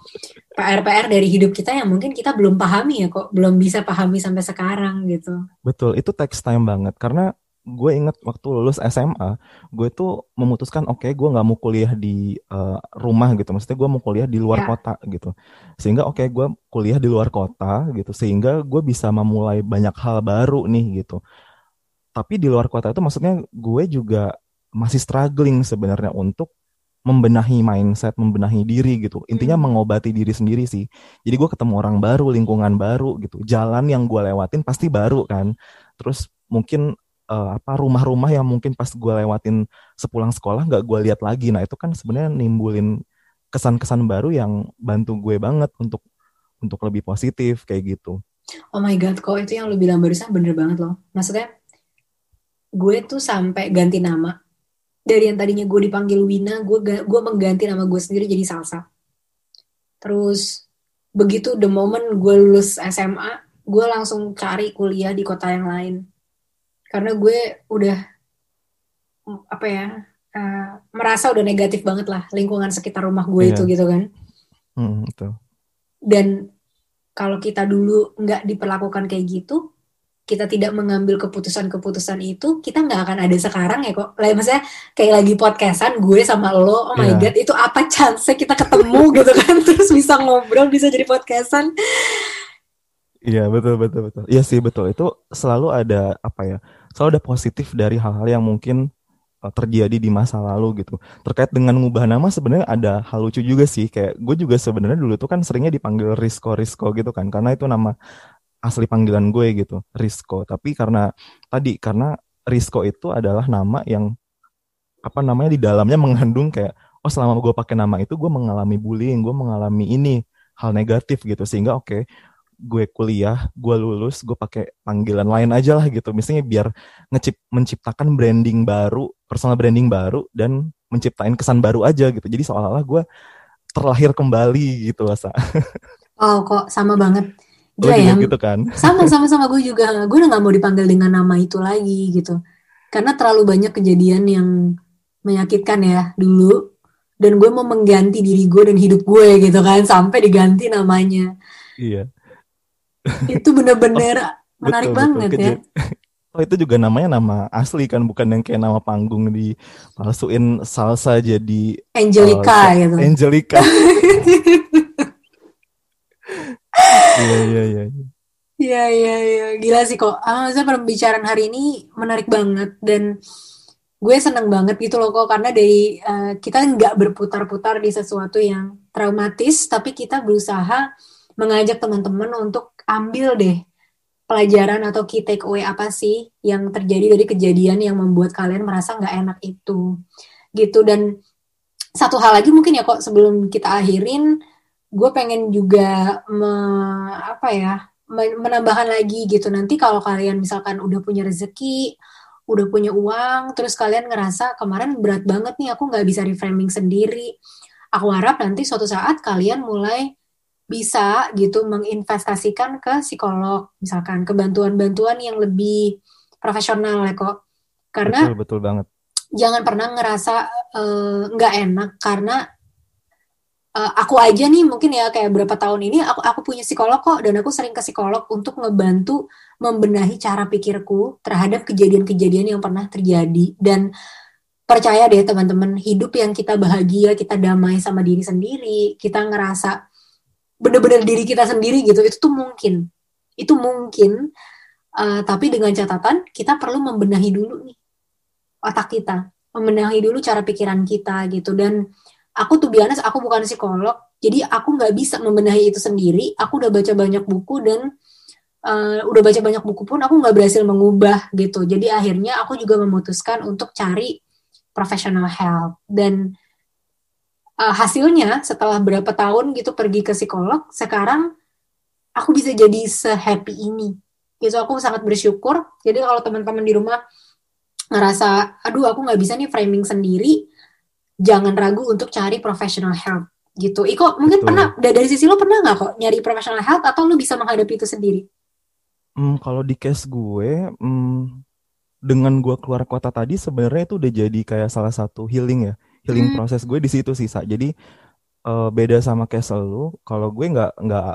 PR-PR dari hidup kita yang mungkin kita belum pahami ya kok belum bisa pahami sampai sekarang gitu. Betul, itu takes time banget. Karena gue inget waktu lulus SMA, gue tuh memutuskan oke gue nggak mau kuliah di uh, rumah gitu, maksudnya gue mau kuliah di luar ya kota gitu, sehingga oke gue kuliah di luar kota gitu, sehingga gue bisa memulai banyak hal baru nih gitu. Tapi di luar kota itu maksudnya gue juga masih struggling sebenarnya untuk membenahi mindset, membenahi diri gitu. Intinya Hmm. mengobati diri sendiri sih. Jadi gue ketemu orang baru, lingkungan baru gitu. Jalan yang gue lewatin pasti baru kan. Terus mungkin eh, apa rumah-rumah yang mungkin pas gue lewatin sepulang sekolah nggak gue lihat lagi. Nah itu kan sebenarnya nimbulin kesan-kesan baru yang bantu gue banget untuk untuk lebih positif kayak gitu. oh my god kok itu yang lu bilang barusan bener banget loh maksudnya gue tuh sampai ganti nama dari yang tadinya gue dipanggil Wina gue gue mengganti nama gue sendiri jadi Salsa terus begitu the moment gue lulus SMA gue langsung cari kuliah di kota yang lain karena gue udah mm, apa ya eh, merasa udah negatif banget lah lingkungan sekitar rumah gue itu Iya, gitu kan Hmm, betul. dan kalau kita dulu nggak diperlakukan kayak gitu kita tidak mengambil keputusan-keputusan itu kita nggak akan ada sekarang ya kok lah maksudnya kayak lagi podcastan gue sama lo oh my Iya, god itu apa chance kita ketemu gitu kan terus bisa ngobrol bisa jadi podcastan iya betul betul betul. Iya sih betul. Itu selalu ada apa ya? Selalu ada positif dari hal-hal yang mungkin uh, terjadi di masa lalu gitu. Terkait dengan ngubah nama sebenarnya ada hal lucu juga sih. Kayak gue juga sebenarnya dulu tuh kan seringnya dipanggil Risco Risco gitu kan. Karena itu nama asli panggilan gue gitu, Risco. Tapi karena tadi karena Risco itu adalah nama yang apa namanya di dalamnya mengandung kayak oh selama gue pakai nama itu gue mengalami bullying, gue mengalami ini hal negatif gitu sehingga oke gue kuliah, gue lulus, gue pakai panggilan lain aja lah gitu. Misalnya biar ngecip menciptakan branding baru, personal branding baru dan menciptain kesan baru aja gitu. Jadi seolah-olah gue terlahir kembali gitu loh, Sa. oh kok sama banget gila ya juga gitu kan? sama sama sama gue juga gue udah nggak mau dipanggil dengan nama itu lagi gitu karena terlalu banyak kejadian yang menyakitkan ya dulu dan gue mau mengganti diri gue dan hidup gue gitu kan sampai diganti namanya Iya. Itu Oh, bener-bener menarik betul betul. banget ya Keja- Oh itu juga namanya nama asli kan, bukan yang kayak nama panggung dipalsuin salsa jadi uh, Angelica gitu Angelica. Iya iya iya. Iya iya iya gila sih kok ah, maksudnya pembicaraan hari ini menarik banget dan gue seneng banget gitu loh kok karena dari eh, kita nggak berputar-putar di sesuatu yang traumatis tapi kita berusaha mengajak teman-teman untuk ambil deh pelajaran atau key takeaway apa sih yang terjadi dari kejadian yang membuat kalian merasa nggak enak itu. Gitu. Dan satu hal lagi mungkin ya kok sebelum kita akhirin gue pengen juga me- apa ya men- menambahkan lagi gitu. Nanti kalau kalian misalkan udah punya rezeki udah punya uang terus kalian ngerasa kemarin berat banget nih aku nggak bisa reframing sendiri. Aku harap nanti suatu saat kalian mulai bisa gitu menginvestasikan ke psikolog misalkan ke bantuan-bantuan yang lebih profesional ya kok karena Betul betul banget. jangan pernah ngerasa eh, nggak enak karena uh, aku aja nih mungkin ya kayak berapa tahun ini aku aku punya psikolog kok dan aku sering ke psikolog untuk ngebantu membenahi cara pikirku terhadap kejadian-kejadian yang pernah terjadi dan percaya deh teman-teman hidup yang kita bahagia kita damai sama diri sendiri kita ngerasa bener-bener diri kita sendiri gitu itu tuh mungkin. Itu mungkin uh, tapi dengan catatan kita perlu membenahi dulu nih otak kita. Membenahi dulu cara pikiran kita gitu. Dan aku tuh biasa aku bukan psikolog jadi aku nggak bisa membenahi itu sendiri. Aku udah baca banyak buku dan uh, udah baca banyak buku pun aku nggak berhasil mengubah gitu. Jadi akhirnya aku juga memutuskan untuk cari professional help. Dan uh, hasilnya setelah berapa tahun gitu pergi ke psikolog sekarang aku bisa jadi sehappy ini. Gitu aku sangat bersyukur. Jadi kalau teman-teman di rumah ngerasa aduh aku nggak bisa nih framing sendiri jangan ragu untuk cari professional help. Gitu. Iko mungkin Betul. pernah dari sisi lo pernah nggak kok nyari professional help atau lo bisa menghadapi itu sendiri? Hmm, kalau di case gue, hmm, dengan gue keluar kota tadi sebenarnya itu udah jadi kayak salah satu healing ya healing hmm. proses gue di situ sih Sa. jadi uh, beda sama case lu kalau gue nggak nggak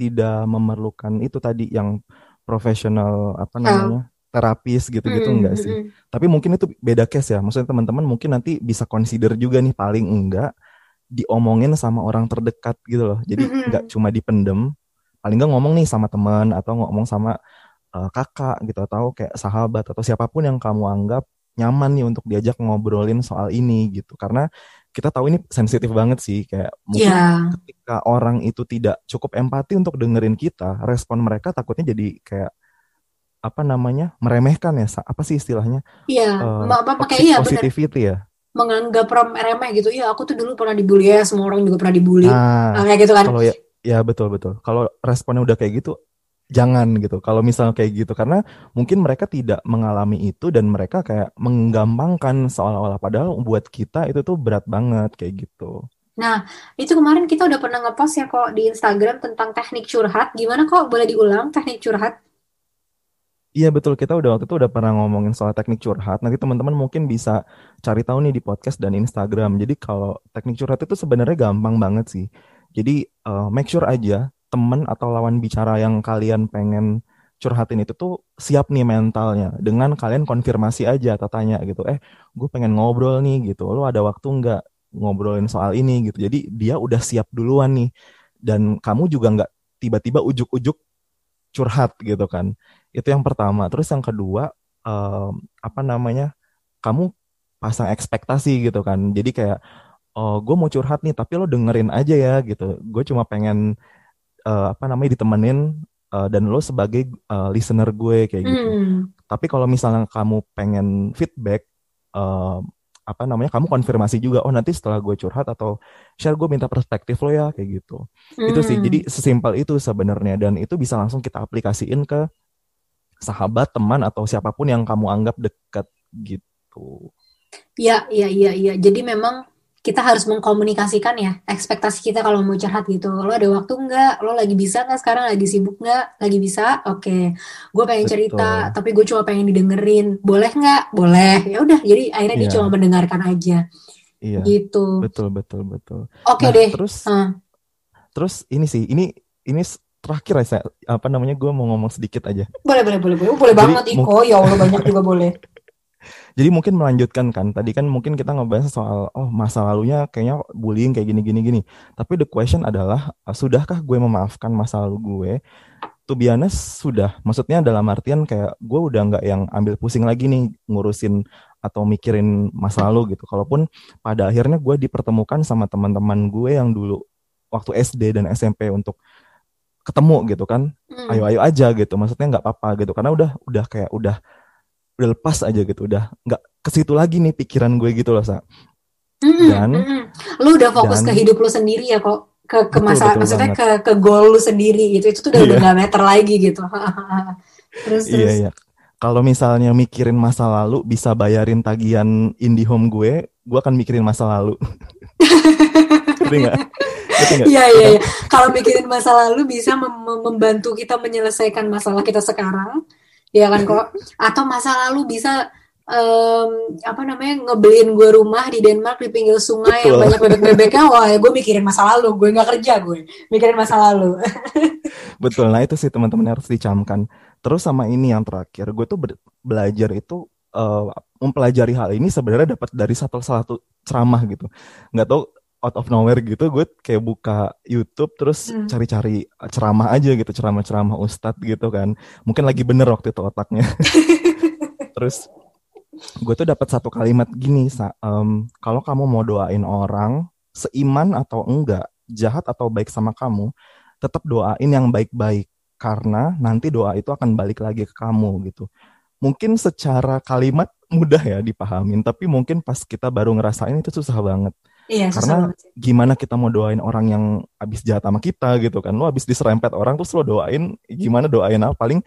tidak memerlukan itu tadi yang profesional apa namanya terapis gitu-gitu hmm. enggak sih hmm. tapi mungkin itu beda case ya maksudnya teman-teman mungkin nanti bisa consider juga nih paling enggak diomongin sama orang terdekat gitu loh jadi hmm. nggak hmm. cuma dipendem paling enggak ngomong nih sama teman atau ngomong sama uh, kakak gitu atau kayak sahabat atau siapa pun yang kamu anggap nyaman nih untuk diajak ngobrolin soal ini gitu. Karena kita tahu ini sensitif banget sih kayak mungkin yeah. ketika orang itu tidak cukup empati untuk dengerin kita respon mereka takutnya jadi kayak apa namanya meremehkan ya apa sih istilahnya? Iya yeah. uh, apa pakai iya positivity ya? Menganggap remeh gitu. Iya aku tuh dulu pernah dibully ya semua orang juga pernah dibully. Nah, nah kayak gitu kan. kalau ya ya betul betul. Kalau responnya udah kayak gitu jangan gitu kalau misalnya kayak gitu karena mungkin mereka tidak mengalami itu dan mereka kayak menggampangkan seolah-olah padahal buat kita itu tuh berat banget kayak gitu. Nah, itu kemarin kita udah pernah ngepost ya kok di Instagram tentang teknik curhat. Gimana kok boleh diulang teknik curhat? Iya betul kita udah waktu itu udah pernah ngomongin soal teknik curhat. Nanti teman-teman mungkin bisa cari tahu nih di podcast dan Instagram. Jadi kalau teknik curhat itu sebenarnya gampang banget sih. Jadi uh, make sure aja temen atau lawan bicara yang kalian pengen curhatin itu tuh siap nih mentalnya. Dengan kalian konfirmasi aja atau tanya gitu. Eh gue pengen ngobrol nih gitu. Lo ada waktu nggak ngobrolin soal ini? gitu. Jadi dia udah siap duluan nih. Dan kamu juga nggak tiba-tiba ujuk-ujuk curhat gitu kan. Itu yang pertama. Terus yang kedua um, apa namanya kamu pasang ekspektasi gitu kan. Jadi kayak oh gue mau curhat nih tapi lo dengerin aja ya gitu. Gue cuma pengen uh, apa namanya ditemenin uh, dan lo sebagai uh, listener gue kayak gitu. Mm. Tapi kalau misalnya kamu pengen feedback uh, apa namanya kamu konfirmasi juga oh nanti setelah gue curhat atau share gue minta perspektif lo ya kayak gitu. Mm. Itu sih. Jadi sesimpel itu sebenarnya dan itu bisa langsung kita aplikasiin ke sahabat, teman atau siapa pun yang kamu anggap dekat gitu. Iya, iya, iya, iya. Jadi memang kita harus mengkomunikasikan ya ekspektasi kita kalau mau curhat gitu. Lo ada waktu nggak? Lo lagi bisa nggak sekarang? Lagi sibuk nggak? Lagi bisa? Oke. Okay. gue pengen Betul. cerita tapi gue cuma pengen didengerin. Boleh nggak? Boleh. Ya udah jadi akhirnya yeah. dia iya. cuma mendengarkan aja. Iya. gitu. Betul betul betul. Oke okay nah, deh. terus uh. terus ini sih ini ini terakhir ya saya apa namanya? Gue mau ngomong sedikit aja. Boleh boleh boleh boleh. Boleh banget Iko. ya allah banyak juga boleh Jadi mungkin melanjutkan kan. Tadi kan mungkin kita ngebahas soal oh masa lalunya kayaknya bullying kayak gini gini gini. Tapi the question adalah uh, sudahkah gue memaafkan masa lalu gue? To be honest, sudah. Maksudnya dalam artian kayak gue udah nggak yang ambil pusing lagi nih ngurusin atau mikirin masa lalu gitu. Kalaupun pada akhirnya gue dipertemukan sama teman-teman gue yang dulu waktu SD dan SMP untuk ketemu gitu kan. Hmm. Ayo-ayo aja gitu. Maksudnya nggak apa-apa gitu. Karena udah udah kayak udah udah lepas aja gitu udah nggak ke situ lagi nih pikiran gue gitu loh sa mm-hmm, dan mm-hmm. lu udah fokus dan, ke hidup lu sendiri ya kok ke ke betul, masa betul maksudnya banget. ke ke goal lu sendiri gitu itu tuh udah yeah. udah meter lagi gitu terus iya terus. iya kalau misalnya mikirin masa lalu bisa bayarin tagihan IndiHome gue gue akan mikirin masa lalu Iya iya iya. Kalau mikirin masa lalu bisa mem membantu kita menyelesaikan masalah kita sekarang ya kan kok atau masa lalu bisa um, apa namanya ngebeliin gue rumah di Denmark di pinggir sungai Betul. yang banyak bebek-bebeknya wah ya gue mikirin masa lalu gue nggak kerja gue mikirin masa lalu Betul, nah itu sih teman-teman harus dicamkan. Terus sama ini yang terakhir, gue tuh belajar itu uh, mempelajari hal ini sebenarnya dapat dari satu satu ceramah gitu. Nggak tahu out of nowhere gitu, gue kayak buka YouTube terus hmm. cari-cari ceramah aja gitu, ceramah-ceramah ustadz gitu kan. Mungkin lagi bener waktu itu otaknya. terus gue tuh dapat satu kalimat gini, um, kalau kamu mau doain orang seiman atau enggak, jahat atau baik sama kamu, tetap doain yang baik-baik karena nanti doa itu akan balik lagi ke kamu gitu. Mungkin secara kalimat mudah ya dipahamin, tapi mungkin pas kita baru ngerasain itu susah banget. Iya, Karena susah gimana kita mau doain orang yang habis jahat sama kita gitu kan. Lo habis diserempet orang terus lo doain gimana doain apa paling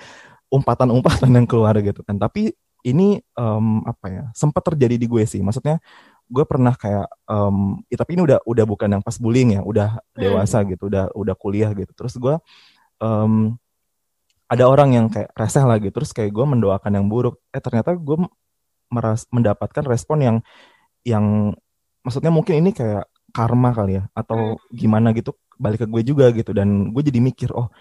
umpatan-umpatan yang keluar gitu kan. Tapi ini um, apa ya sempat terjadi di gue sih. Maksudnya gue pernah kayak um, ya, tapi ini udah udah bukan yang pas bullying ya udah hmm. dewasa gitu udah udah kuliah gitu terus gue um, ada orang yang kayak reseh lagi terus kayak gue mendoakan yang buruk eh ternyata gue meras mendapatkan respon yang yang maksudnya mungkin ini kayak karma kali ya atau hmm. gimana gitu balik ke gue juga gitu dan gue jadi mikir oh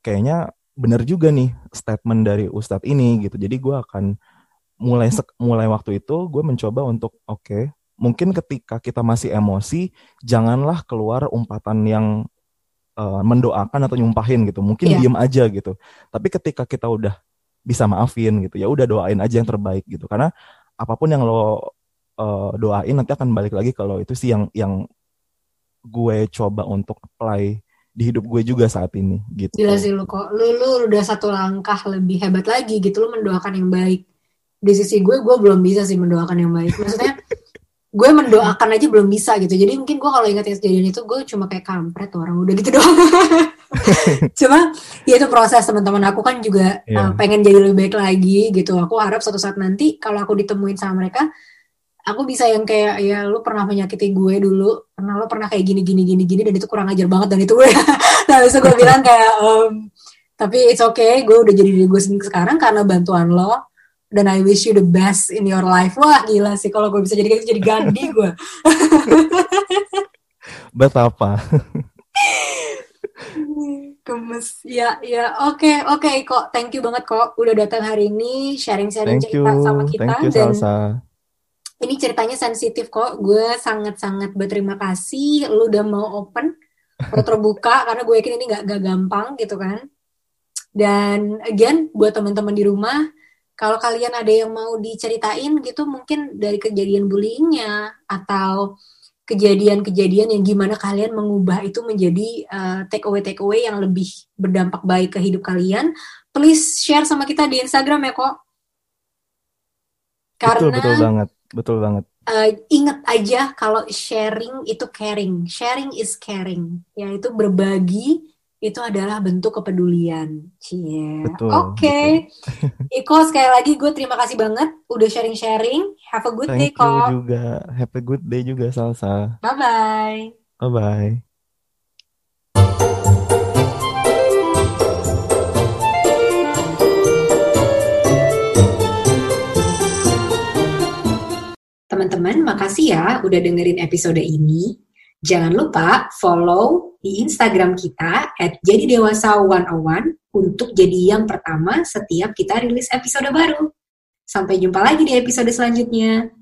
kayaknya bener juga nih statement dari ustadz ini gitu jadi gue akan mulai mulai waktu itu gue mencoba untuk oke okay, mungkin ketika kita masih emosi, janganlah keluar umpatan yang uh, mendoakan atau nyumpahin gitu. Mungkin yeah. diem aja gitu. Tapi ketika kita udah bisa maafin gitu, ya udah doain aja yang terbaik gitu. Karena apa pun yang lo uh, doain nanti akan balik lagi kalau itu sih yang yang gue coba untuk apply di hidup gue juga saat ini gitu. Gila sih lu kok. Lu, lu udah satu langkah lebih hebat lagi gitu. Lu mendoakan yang baik. Di sisi gue, gue belum bisa sih mendoakan yang baik. Maksudnya gue mendoakan aja belum bisa gitu jadi mungkin gue kalau ingat kejadian itu gue cuma kayak kampret orang udah gitu doang cuma ya itu proses teman-teman aku kan juga yeah. uh, pengen jadi lebih baik lagi gitu aku harap suatu saat nanti kalau aku ditemuin sama mereka aku bisa yang kayak ya lu pernah menyakiti gue dulu pernah lu pernah kayak gini gini gini gini dan itu kurang ajar banget dan itu gue nah bisa gue bilang kayak um, tapi it's okay gue udah jadi diri gue sendiri sekarang karena bantuan lo dan I wish you the best in your life. Wah gila sih kalau gue bisa jadi gitu jadi Gandhi gue. Betapa. Gemes. Ya, ya. Oke, okay, oke okay, kok. Thank you banget kok udah datang hari ini sharing-sharing cerita you. sama kita Thank you, dan Salsa. Ini ceritanya sensitif kok. Gue sangat-sangat berterima kasih lu udah mau open, mau terbuka karena gue yakin ini gak, gak gampang gitu kan. Dan again buat teman-teman di rumah kalau kalian ada yang mau diceritain gitu mungkin dari kejadian bullyingnya atau kejadian-kejadian yang gimana kalian mengubah itu menjadi uh, take away take away yang lebih berdampak baik ke hidup kalian, please share sama kita di Instagram ya kok. Karena betul, betul banget, betul banget. Uh, ingat aja kalau sharing itu caring, sharing is caring, yaitu berbagi itu adalah bentuk kepedulian. Cie. Oke. Okay. Iko sekali lagi gue terima kasih banget udah sharing-sharing. Have a good Thank day kok. juga. Have a good day juga Salsa. Bye bye. Teman-teman, makasih ya udah dengerin episode ini. Jangan lupa follow di Instagram kita at jadi dewasa 101 untuk jadi yang pertama setiap kita rilis episode baru. Sampai jumpa lagi di episode selanjutnya.